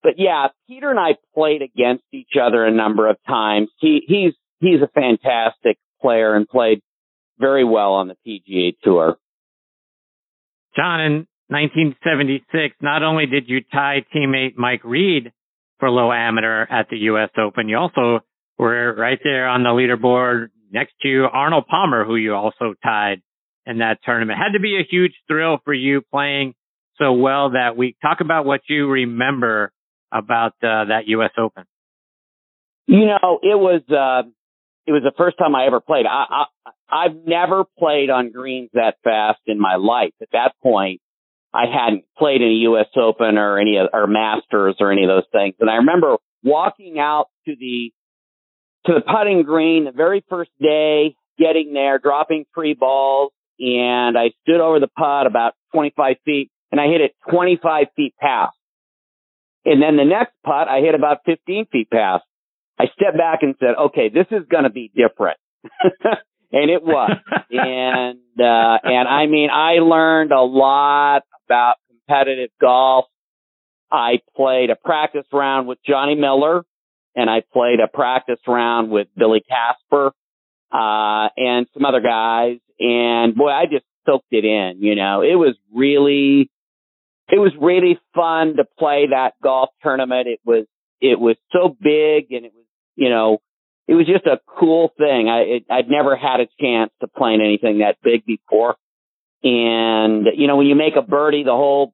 but yeah, Peter and I played against each other a number of times. He, he's, he's a fantastic player and played very well on the PGA Tour. John, in 1976, not only did you tie teammate Mike Reid for low amateur at the U.S. Open, you also were right there on the leaderboard next to Arnold Palmer, who you also tied in that tournament. Had to be a huge thrill for you playing so well that week. Talk about what you remember about uh, that U.S. Open? You know, it was uh, it was the first time I ever played. I, I I've never played on greens that fast in my life. At that point, I hadn't played in a U.S. Open or any or Masters or any of those things. And I remember walking out to the to the putting green the very first day, getting there, dropping three balls, and I stood over the putt about 25 feet, and I hit it 25 feet past. And then the next putt, I hit about 15 feet past. I stepped back and said, okay, this is going to be different. and it was. and, uh, and I mean, I learned a lot about competitive golf. I played a practice round with Johnny Miller and I played a practice round with Billy Casper, uh, and some other guys. And boy, I just soaked it in, you know, it was really, it was really fun to play that golf tournament. It was, it was so big and it was, you know, it was just a cool thing. I, it, I'd never had a chance to play in anything that big before. And, you know, when you make a birdie, the whole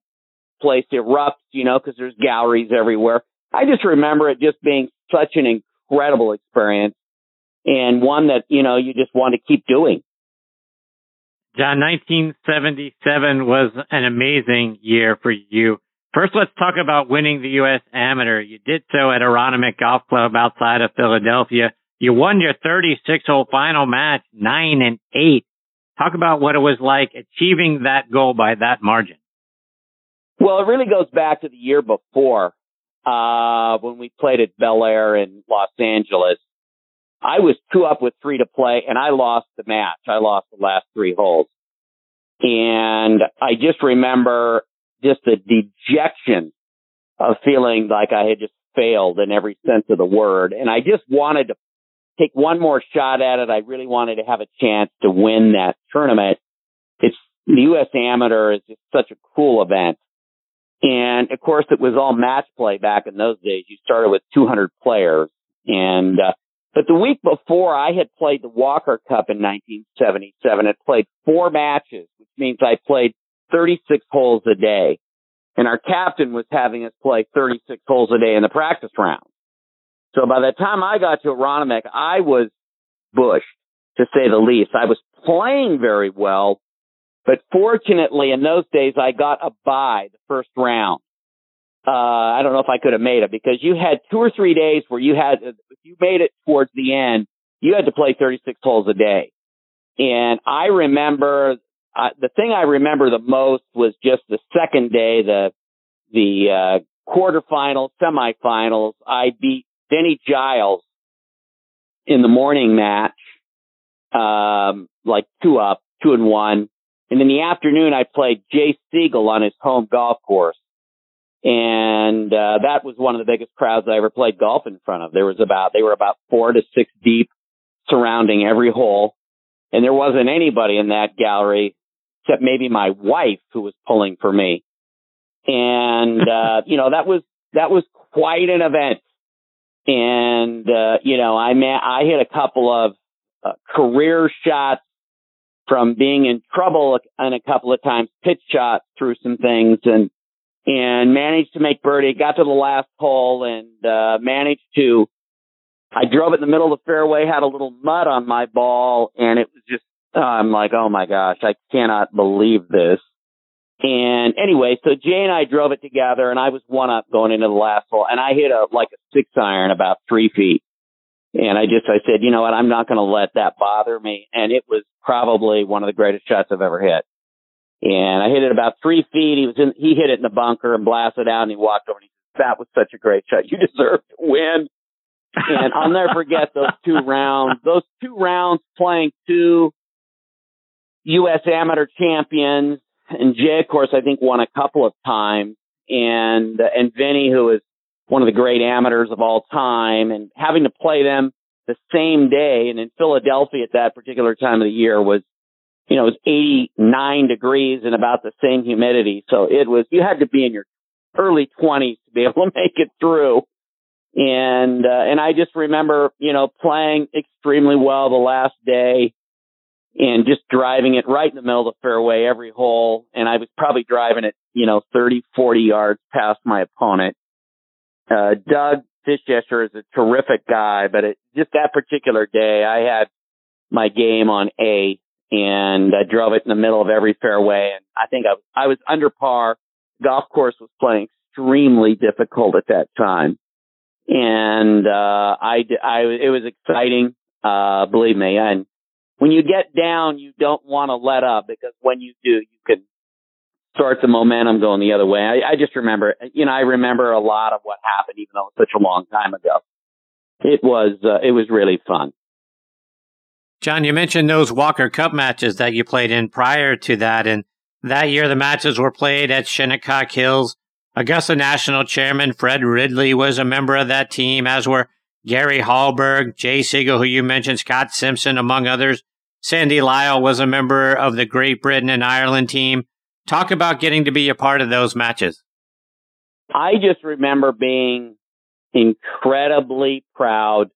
place erupts, you know, cause there's galleries everywhere. I just remember it just being such an incredible experience and one that, you know, you just want to keep doing. John, 1977 was an amazing year for you. First, let's talk about winning the U.S. Amateur. You did so at Aronimink Golf Club outside of Philadelphia. You won your 36 hole final match, nine and eight. Talk about what it was like achieving that goal by that margin. Well, it really goes back to the year before, uh, when we played at Bel Air in Los Angeles. I was two up with three to play and I lost the match. I lost the last three holes. And I just remember just the dejection of feeling like I had just failed in every sense of the word. And I just wanted to take one more shot at it. I really wanted to have a chance to win that tournament. It's the U.S. Amateur is just such a cool event. And of course, it was all match play back in those days. You started with 200 players and, uh, but the week before, I had played the Walker Cup in 1977. I played four matches, which means I played 36 holes a day. And our captain was having us play 36 holes a day in the practice round. So by the time I got to Aronimink, I was bushed, to say the least. I was playing very well, but fortunately in those days, I got a bye the first round uh, I don't know if I could have made it because you had two or three days where you had, if you made it towards the end, you had to play 36 holes a day. And I remember, uh, the thing I remember the most was just the second day, the, the, uh, quarterfinals, semifinals. I beat Vinny Giles in the morning match, um, like two up, two and one. And in the afternoon, I played Jay Sigel on his home golf course. And, uh, that was one of the biggest crowds I ever played golf in front of. There was about, they were about four to six deep surrounding every hole. And there wasn't anybody in that gallery except maybe my wife who was pulling for me. And, uh, you know, that was, that was quite an event. And, uh, you know, I met, I hit a couple of uh, career shots from being in trouble and a couple of times, pitch shot through some things and, and managed to make birdie, got to the last hole and, uh, managed to, I drove it in the middle of the fairway, had a little mud on my ball and it was just, uh, I'm like, oh my gosh, I cannot believe this. And anyway, so Jay and I drove it together and I was one up going into the last hole and I hit a, like a six iron about three feet. And I just, I said, you know what? I'm not going to let that bother me. And it was probably one of the greatest shots I've ever hit. And I hit it about three feet. He was in, he hit it in the bunker and blasted out and he walked over and he said, that was such a great shot. You deserve to win. and I'll never forget those two rounds, those two rounds playing two U.S. amateur champions and Jay, of course, I think won a couple of times, and uh, and Vinny, who is one of the great amateurs of all time, and having to play them the same day, and in Philadelphia at that particular time of the year was, you know, it was 89 degrees and about the same humidity, so it was you had to be in your early 20s to be able to make it through. And uh, and I just remember, you know, playing extremely well the last day and just driving it right in the middle of the fairway every hole. And I was probably driving it, you know, 30, 40 yards past my opponent. Uh, Doug Fischesser is a terrific guy, but it, just that particular day, I had my game on A and I drove it in the middle of every fairway. And I think I, I was under par. Golf course was playing extremely difficult at that time. And, uh, I, I, it was exciting. Uh, believe me. And, when you get down, you don't want to let up because when you do, you can start the momentum going the other way. I, I just remember, you know, I remember a lot of what happened, even though it was such a long time ago. It was, uh, it was really fun. John, you mentioned those Walker Cup matches that you played in prior to that. And that year, the matches were played at Shinnecock Hills. Augusta National Chairman Fred Ridley was a member of that team, as were Gary Hallberg, Jay Sigel, who you mentioned, Scott Simpson, among others. Sandy Lyle was a member of the Great Britain and Ireland team. Talk about getting to be a part of those matches. I just remember being incredibly proud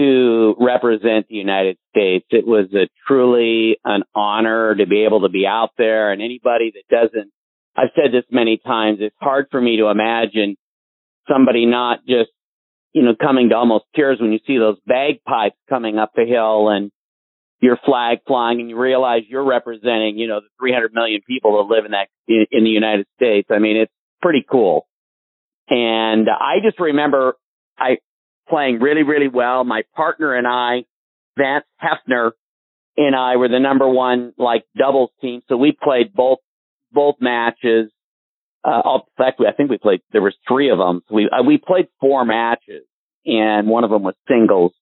to represent the United States. It was a truly an honor to be able to be out there and anybody that doesn't, I've said this many times, it's hard for me to imagine somebody not just, you know, coming to almost tears when you see those bagpipes coming up the hill and your flag flying and you realize you're representing, you know, the 300 million people that live in that, in, in the United States. I mean, it's pretty cool. And I just remember I playing really, really well. My partner and I, Vance Heafner and I were the number one like doubles team. So we played both, both matches. Uh, in fact, I think we played, there was three of them. So we, uh, we played four matches and one of them was singles.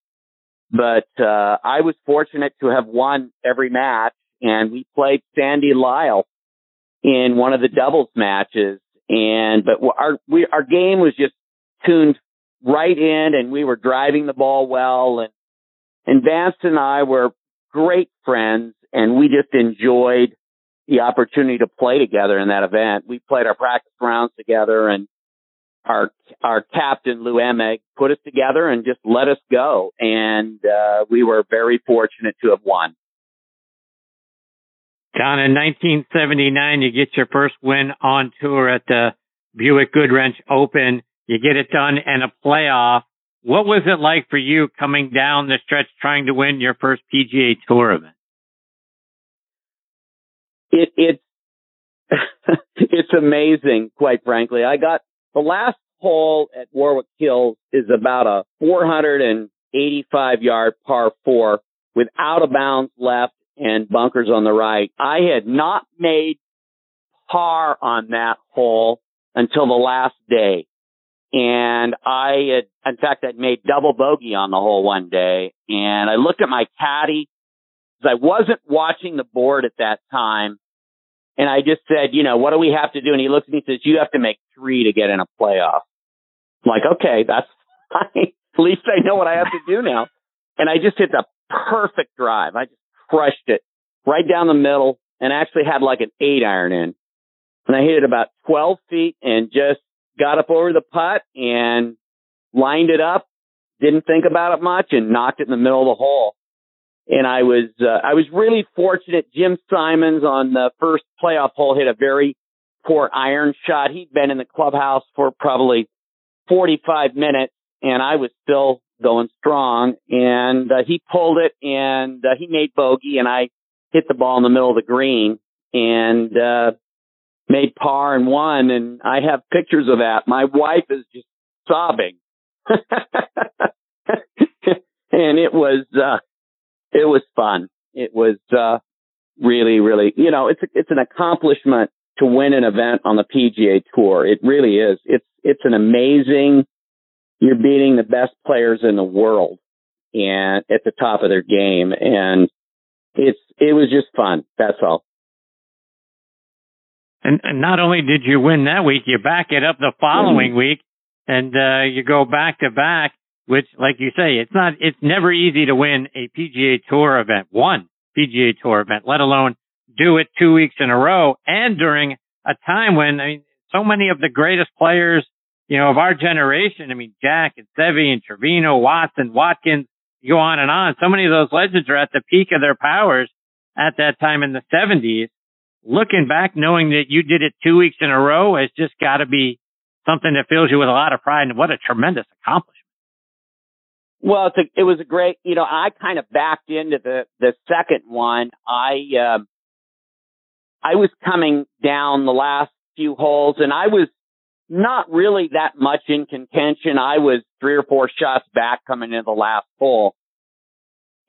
But uh, I was fortunate to have won every match, and we played Sandy Lyle in one of the doubles matches. And but our we our game was just tuned right in, and we were driving the ball well. And and Vance and I were great friends, and we just enjoyed the opportunity to play together in that event. We played our practice rounds together, and our our captain Lou Oehmig put us together and just let us go, and uh, we were very fortunate to have won. John, in 1979, you get your first win on tour at the Buick Goodwrench Open. You get it done in a playoff. What was it like for you coming down the stretch trying to win your first PGA Tour event? It it's it's amazing, quite frankly. I got the last hole at Warwick Hills is about a 485 yard par four with out of bounds left and bunkers on the right. I had not made par on that hole until the last day. And I had, in fact, I'd made double bogey on the hole one day and I looked at my caddy because I wasn't watching the board at that time. And I just said, you know, what do we have to do? And he looks at me and says, you have to make three to get in a playoff. I'm like, okay, that's fine. At least I know what I have to do now. And I just hit the perfect drive. I just crushed it right down the middle and actually had like an eight iron in. And I hit it about 12 feet and just got up over the putt and lined it up. Didn't think about it much and knocked it in the middle of the hole. and I was uh, I was really fortunate. Jim Simons on the first playoff hole hit a very poor iron shot. He'd been in the clubhouse for probably 45 minutes, and I was still going strong. And uh, he pulled it, and uh, he made bogey, and I hit the ball in the middle of the green and uh, made par and won. And I have pictures of that. My wife is just sobbing. and it was uh it was fun. It was uh really really you know it's it's an accomplishment to win an event on the PGA Tour. It really is. It's it's an amazing you're beating the best players in the world and at the top of their game and it's it was just fun. That's all. And, and not only did you win that week, you back it up the following mm-hmm. week and uh, you go back to back, which, like you say, it's not, it's never easy to win a PGA Tour event, one PGA Tour event, let alone do it two weeks in a row and during a time when, I mean, so many of the greatest players, you know, of our generation, I mean, Jack and Seve and Trevino, Watson, Watkins, you go on and on. So many of those legends are at the peak of their powers at that time in the 70s. Looking back, knowing that you did it two weeks in a row has just got to be something that fills you with a lot of pride and what a tremendous accomplishment. Well, a, it was a great, you know, I kind of backed into the, the second one. I, uh, I was coming down the last few holes and I was not really that much in contention. I was three or four shots back coming into the last hole.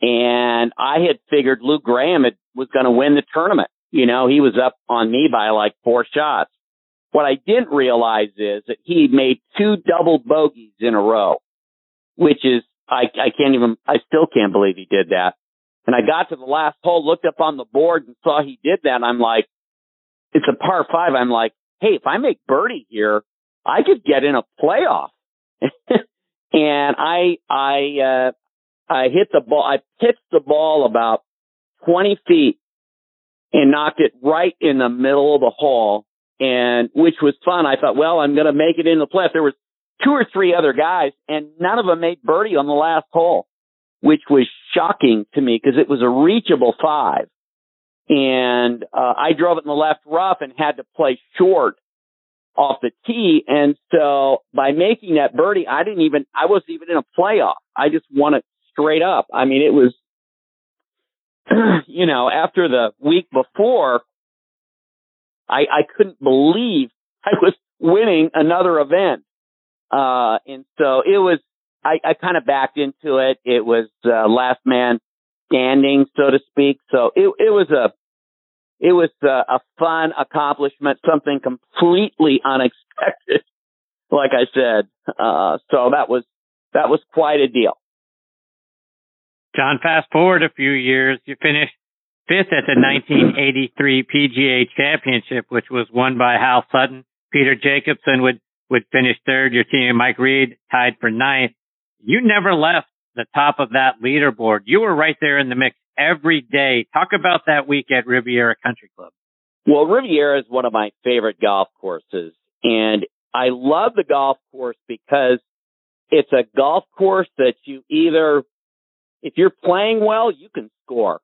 And I had figured Lou Graham had, was going to win the tournament. You know, he was up on me by like four shots. What I didn't realize is that he made two double bogeys in a row, which is, I, I can't even, I still can't believe he did that. And I got to the last hole, looked up on the board and saw he did that. I'm like, it's a par five. I'm like, Hey, if I make birdie here, I could get in a playoff. and I, I, uh, I hit the ball, I pitched the ball about 20 feet and knocked it right in the middle of the hole and which was fun. I thought, well, I'm going to make it in the playoffs. There was two or three other guys, and none of them made birdie on the last hole, which was shocking to me because it was a reachable five. And uh, I drove it in the left rough and had to play short off the tee. And so by making that birdie, I didn't even, I wasn't even in a playoff. I just won it straight up. I mean, it was, you know, after the week before, I, I couldn't believe I was winning another event. Uh, and so it was, I, I kind of backed into it. It was, uh, last man standing, so to speak. So it, it was a, it was a, a fun accomplishment, something completely unexpected. Like I said, uh, so that was, that was quite a deal. John, fast forward a few years, you finished fifth at the 1983 PGA Championship, which was won by Hal Sutton. Peter Jacobsen would, would finish third. Your team, Mike Reid, tied for ninth. You never left the top of that leaderboard. You were right there in the mix every day. Talk about that week at Riviera Country Club. Well, Riviera is one of my favorite golf courses. And I love the golf course because it's a golf course that you either, if you're playing well, you can score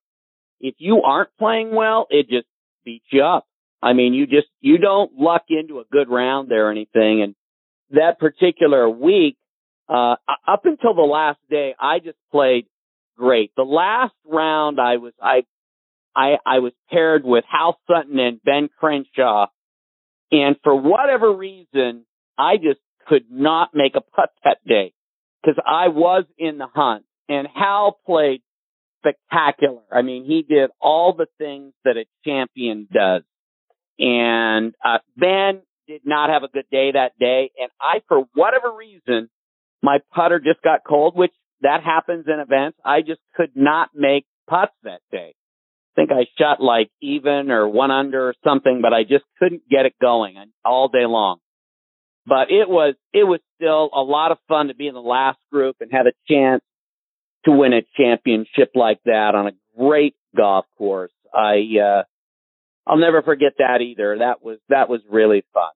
if you aren't playing well, it just beats you up. I mean, you just, you don't luck into a good round there or anything. And that particular week, uh, up until the last day, I just played great. The last round I was, I, I, I was paired with Hal Sutton and Ben Crenshaw. And for whatever reason, I just could not make a putt that day because I was in the hunt and Hal played spectacular. I mean, he did all the things that a champion does. And uh, Ben did not have a good day that day. And I, for whatever reason, my putter just got cold, which that happens in events. I just could not make putts that day. I think I shot like even or one under or something, but I just couldn't get it going all day long. But it was, it was still a lot of fun to be in the last group and have a chance to win a championship like that on a great golf course. I, uh, I'll never forget that either. That was, that was really fun.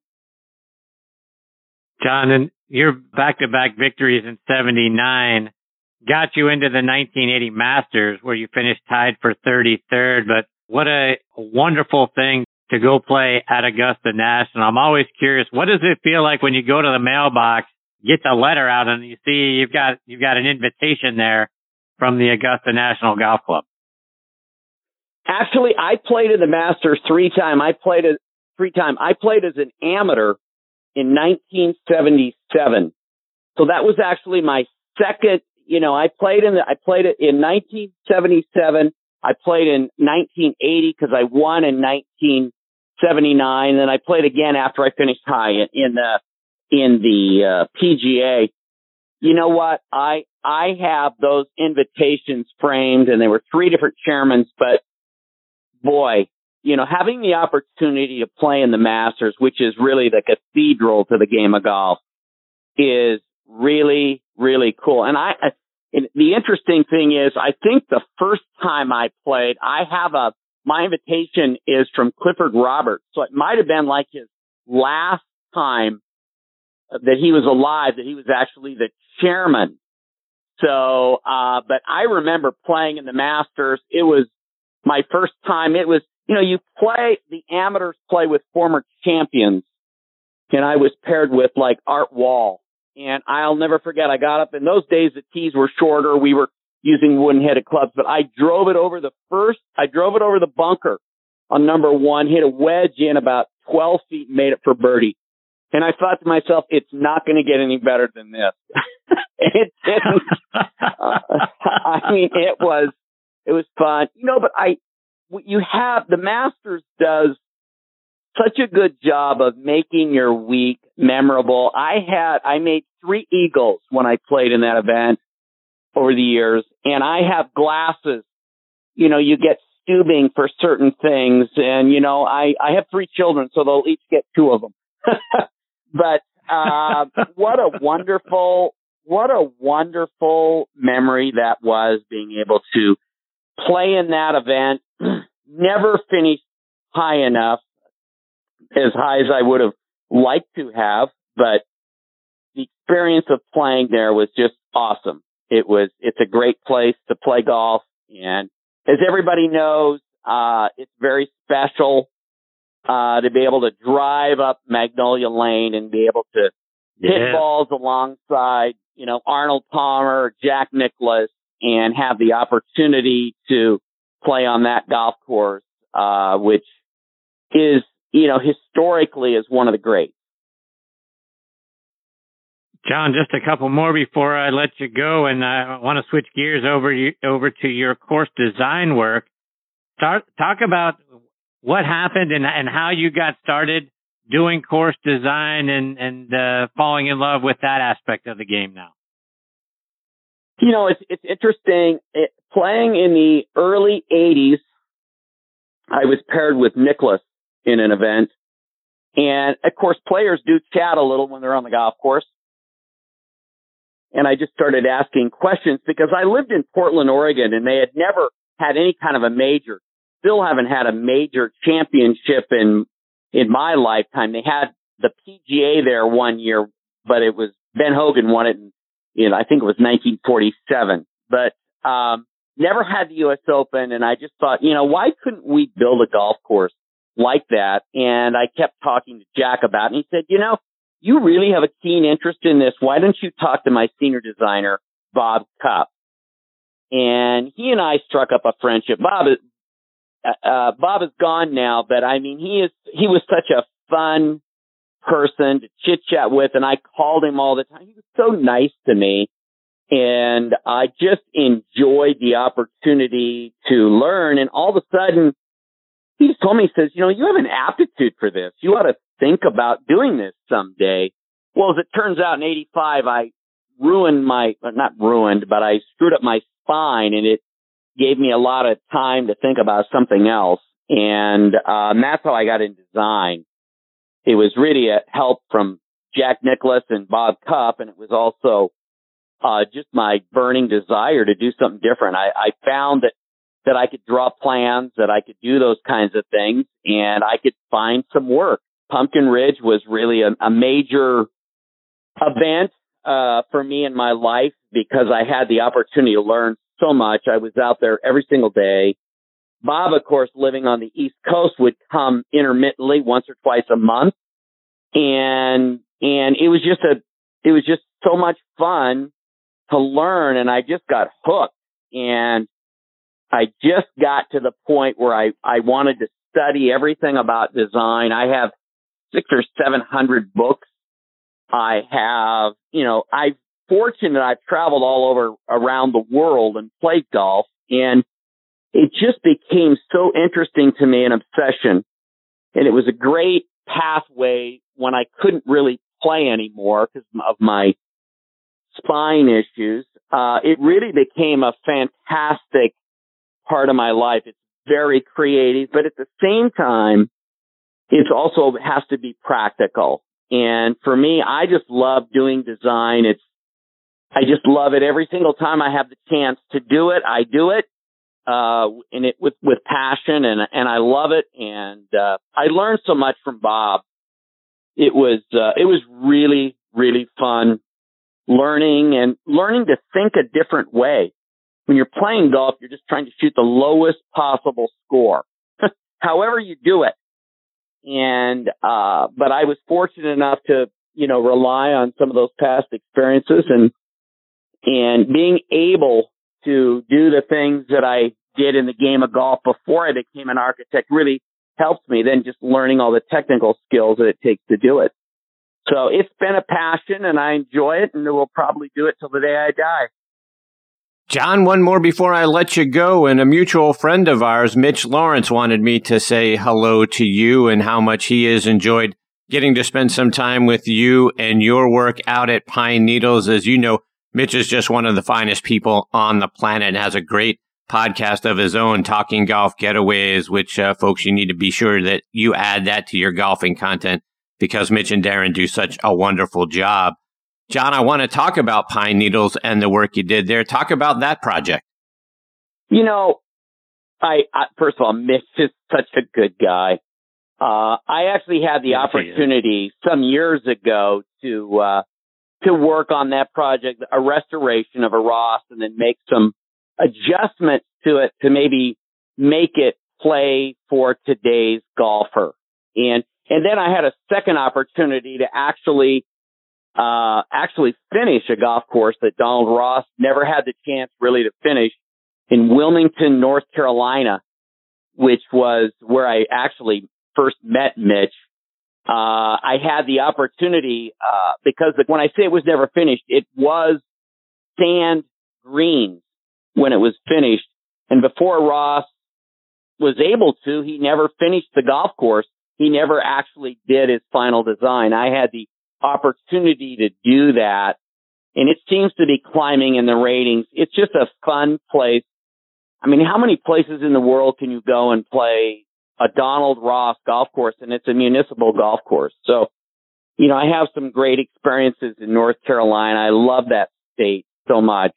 John, and your back to back victories in 79 got you into the 1980 Masters where you finished tied for 33rd. But what a wonderful thing to go play at Augusta National. I'm always curious, what does it feel like when you go to the mailbox, get the letter out and you see you've got, you've got an invitation there from the Augusta National Golf Club? Actually, I played in the Masters three times. I played it three times. I played as an amateur in 1977. So that was actually my second, you know, I played in the, I played it in 1977. I played in 1980 because I won in 1979. Then I played again after I finished high in, in the, in the uh, PGA. You know what? I, I have those invitations framed and there were three different chairmen, but boy, you know, having the opportunity to play in the Masters, which is really the cathedral to the game of golf, is really, really cool. And I, and the interesting thing is, I think the first time I played, I have a, my invitation is from Clifford Roberts. So it might have been like his last time that he was alive, that he was actually the chairman. So, uh, but I remember playing in the Masters. It was my first time. It was, you know, you play, the amateurs play with former champions. And I was paired with like Art Wall and I'll never forget, I got up in those days, the tees were shorter. We were using wooden headed clubs, but I drove it over the first, I drove it over the bunker on number one, hit a wedge in about 12 feet made it for birdie. And I thought to myself, it's not going to get any better than this. it didn't. uh, I mean, it was, it was fun, you know, but I, you have, the Masters does such a good job of making your week memorable. I had, I made three eagles when I played in that event over the years and I have glasses. You know, you get Steuben for certain things and you know, I, I have three children so they'll each get two of them. but, uh, what a wonderful, what a wonderful memory that was being able to play in that event. Never finished high enough as high as I would have liked to have, but the experience of playing there was just awesome. It was, it's a great place to play golf. And as everybody knows, uh, it's very special, uh, to be able to drive up Magnolia Lane and be able to yeah. hit balls alongside, you know, Arnold Palmer, Jack Nicklaus, and have the opportunity to play on that golf course, uh, which is you know, historically is one of the greats. John, just a couple more before I let you go, and I want to switch gears over you, over to your course design work. Start talk about what happened and and how you got started doing course design and and uh, falling in love with that aspect of the game now. You know, it's it's interesting. It, playing in the early '80s, I was paired with Nicklaus in an event. And of course, players do chat a little when they're on the golf course. And I just started asking questions because I lived in Portland, Oregon, and they had never had any kind of a major. Still haven't had a major championship in in my lifetime. They had the PGA there one year, but it was Ben Hogan won it in, you know, I think it was 1947. But um, never had the U.S. Open, and I just thought, you know, why couldn't we build a golf course like that. And I kept talking to Jack about it and he said, you know, you really have a keen interest in this. Why don't you talk to my senior designer, Bob Cupp? And he and I struck up a friendship. Bob uh, uh, Bob is gone now, but I mean, he is, he was such a fun person to chit chat with. And I called him all the time. He was so nice to me. And I just enjoyed the opportunity to learn. And all of a sudden, he just told me, he says, you know, you have an aptitude for this. You ought to think about doing this someday. Well, as it turns out in 85, I ruined my, not ruined, but I screwed up my spine and it gave me a lot of time to think about something else. And, um, that's how I got in design. It was really a help from Jack Nicklaus and Bob Cupp. And it was also, uh, just my burning desire to do something different. I, I found that that I could draw plans, that I could do those kinds of things, and I could find some work. Pumpkin Ridge was really a, a major event uh, for me in my life because I had the opportunity to learn so much. I was out there every single day. Bob, of course, living on the East Coast would come intermittently once or twice a month. And, and it was just a, it was just so much fun to learn. And I just got hooked and I just got to the point where I, I wanted to study everything about design. I have six or seven hundred books. I have, you know, I've fortunate I've traveled all over around the world and played golf and it just became so interesting to me an obsession. And it was a great pathway when I couldn't really play anymore because of my spine issues. Uh, it really became a fantastic part of my life. It's very creative, but at the same time, it also has to be practical. And for me, I just love doing design. It's, I just love it every single time I have the chance to do it. I do it, uh, and it with, with passion and, and I love it. And, uh, I learned so much from Bob. It was, uh, it was really, really fun learning and learning to think a different way when you're playing golf, you're just trying to shoot the lowest possible score, however you do it. And, uh, but I was fortunate enough to, you know, rely on some of those past experiences and, and being able to do the things that I did in the game of golf before I became an architect really helped me then just learning all the technical skills that it takes to do it. So it's been a passion and I enjoy it and we'll probably do it till the day I die. John, one more before I let you go. And a mutual friend of ours, Mitch Lawrence, wanted me to say hello to you and how much he has enjoyed getting to spend some time with you and your work out at Pine Needles. As you know, Mitch is just one of the finest people on the planet and has a great podcast of his own, Talking Golf Getaways, which uh, folks, you need to be sure that you add that to your golfing content because Mitch and Darren do such a wonderful job. John, I want to talk about Pine Needles and the work you did there. Talk about that project. You know, I, I first of all, Mitch is such a good guy. Uh, I actually had the opportunity some years ago to uh, to work on that project, a restoration of a Ross, and then make some adjustments to it to maybe make it play for today's golfer. And and then I had a second opportunity to actually uh, actually finish a golf course that Donald Ross never had the chance really to finish in Wilmington, North Carolina, which was where I actually first met Mitch. Uh, I had the opportunity, uh, because when I say it was never finished, it was sand green when it was finished. And before Ross was able to, he never finished the golf course. He never actually did his final design. I had the opportunity to do that. And it seems to be climbing in the ratings. It's just a fun place. I mean, how many places in the world can you go and play a Donald Ross golf course and it's a municipal golf course? So, you know, I have some great experiences in North Carolina. I love that state so much.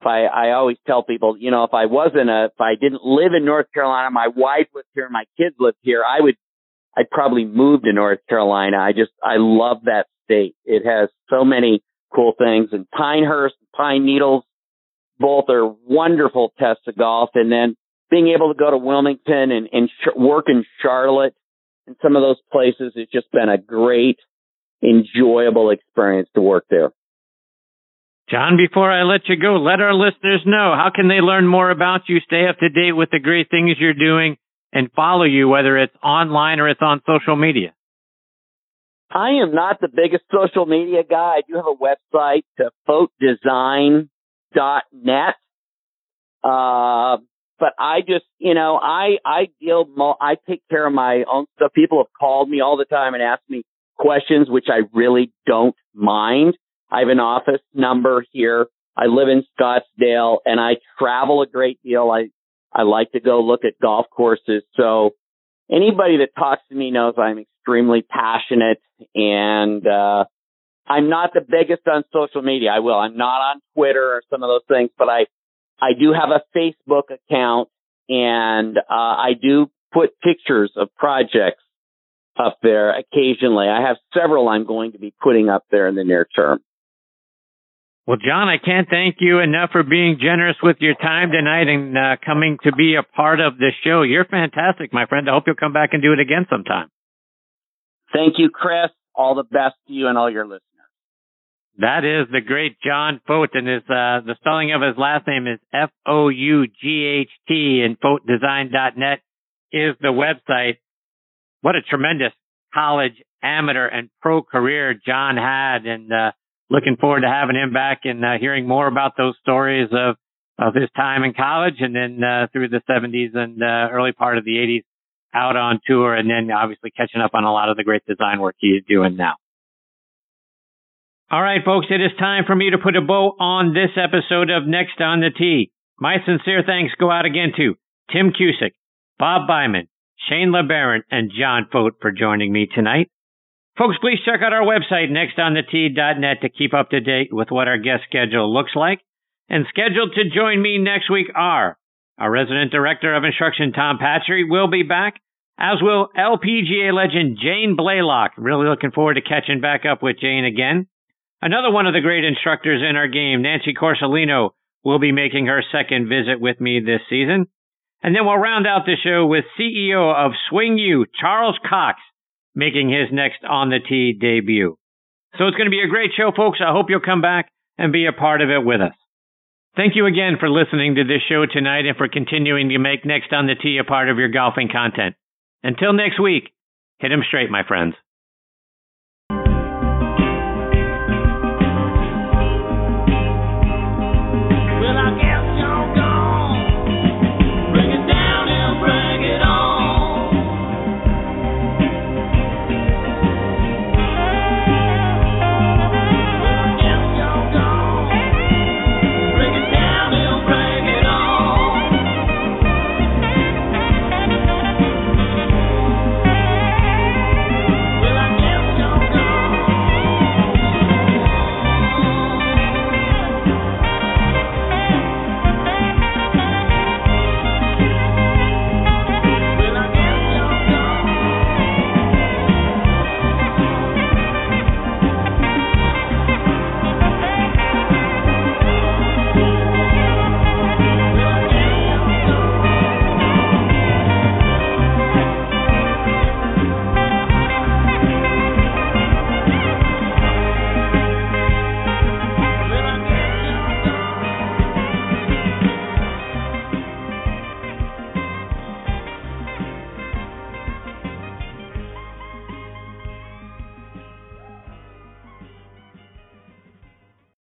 If I, I always tell people, you know, if I wasn't a, if I didn't live in North Carolina, my wife lived here, my kids lived here, I would I'd probably move to North Carolina. I just, I love that state. It has so many cool things and Pinehurst, Pine Needles, both are wonderful tests of golf. And then being able to go to Wilmington and, and sh- work in Charlotte and some of those places, it's just been a great, enjoyable experience to work there. John, before I let you go, let our listeners know how can they learn more about you, stay up to date with the great things you're doing, and follow you, whether it's online or it's on social media? I am not the biggest social media guy. I do have a website, uh, foughtdesign.net. Uh, but I just, you know, I, I deal, I take care of my own stuff. People have called me all the time and asked me questions, which I really don't mind. I have an office number here. I live in Scottsdale and I travel a great deal. I I like to go look at golf courses. So anybody that talks to me knows I'm extremely passionate and, uh, I'm not the biggest on social media. I will. I'm not on Twitter or some of those things, but I, I do have a Facebook account and, uh, I do put pictures of projects up there occasionally. I have several I'm going to be putting up there in the near term. Well, John, I can't thank you enough for being generous with your time tonight and uh, coming to be a part of this show. You're fantastic, my friend. I hope you'll come back and do it again sometime. Thank you, Chris. All the best to you and all your listeners. That is the great John Fought, and his uh, the spelling of his last name is F O U G H T, and FoughtDesign.net is the website. What a tremendous college, amateur, and pro career John had, and uh, looking forward to having him back and uh, hearing more about those stories of of his time in college, and then uh, through the 70s and uh, early part of the 80s out on tour, and then obviously catching up on a lot of the great design work he's doing now. All right, folks, it is time for me to put a bow on this episode of Next on the Tee. My sincere thanks go out again to Tim Cusick, Bob Byman, Shane LeBaron, and John Fought for joining me tonight. Folks, please check out our website, nextonthetee.net, to keep up to date with what our guest schedule looks like. And scheduled to join me next week are our resident director of instruction, Tom Patchery, will be back, as will LPGA legend Jane Blalock. Really looking forward to catching back up with Jane again. Another one of the great instructors in our game, Nancy Quarcelino, will be making her second visit with me this season. And then we'll round out the show with CEO of Swing U, Charles Cox, making his next On the Tee debut. So it's going to be a great show, folks. I hope you'll come back and be a part of it with us. Thank you again for listening to this show tonight and for continuing to make Next on the Tee a part of your golfing content. Until next week, hit 'em straight, my friends.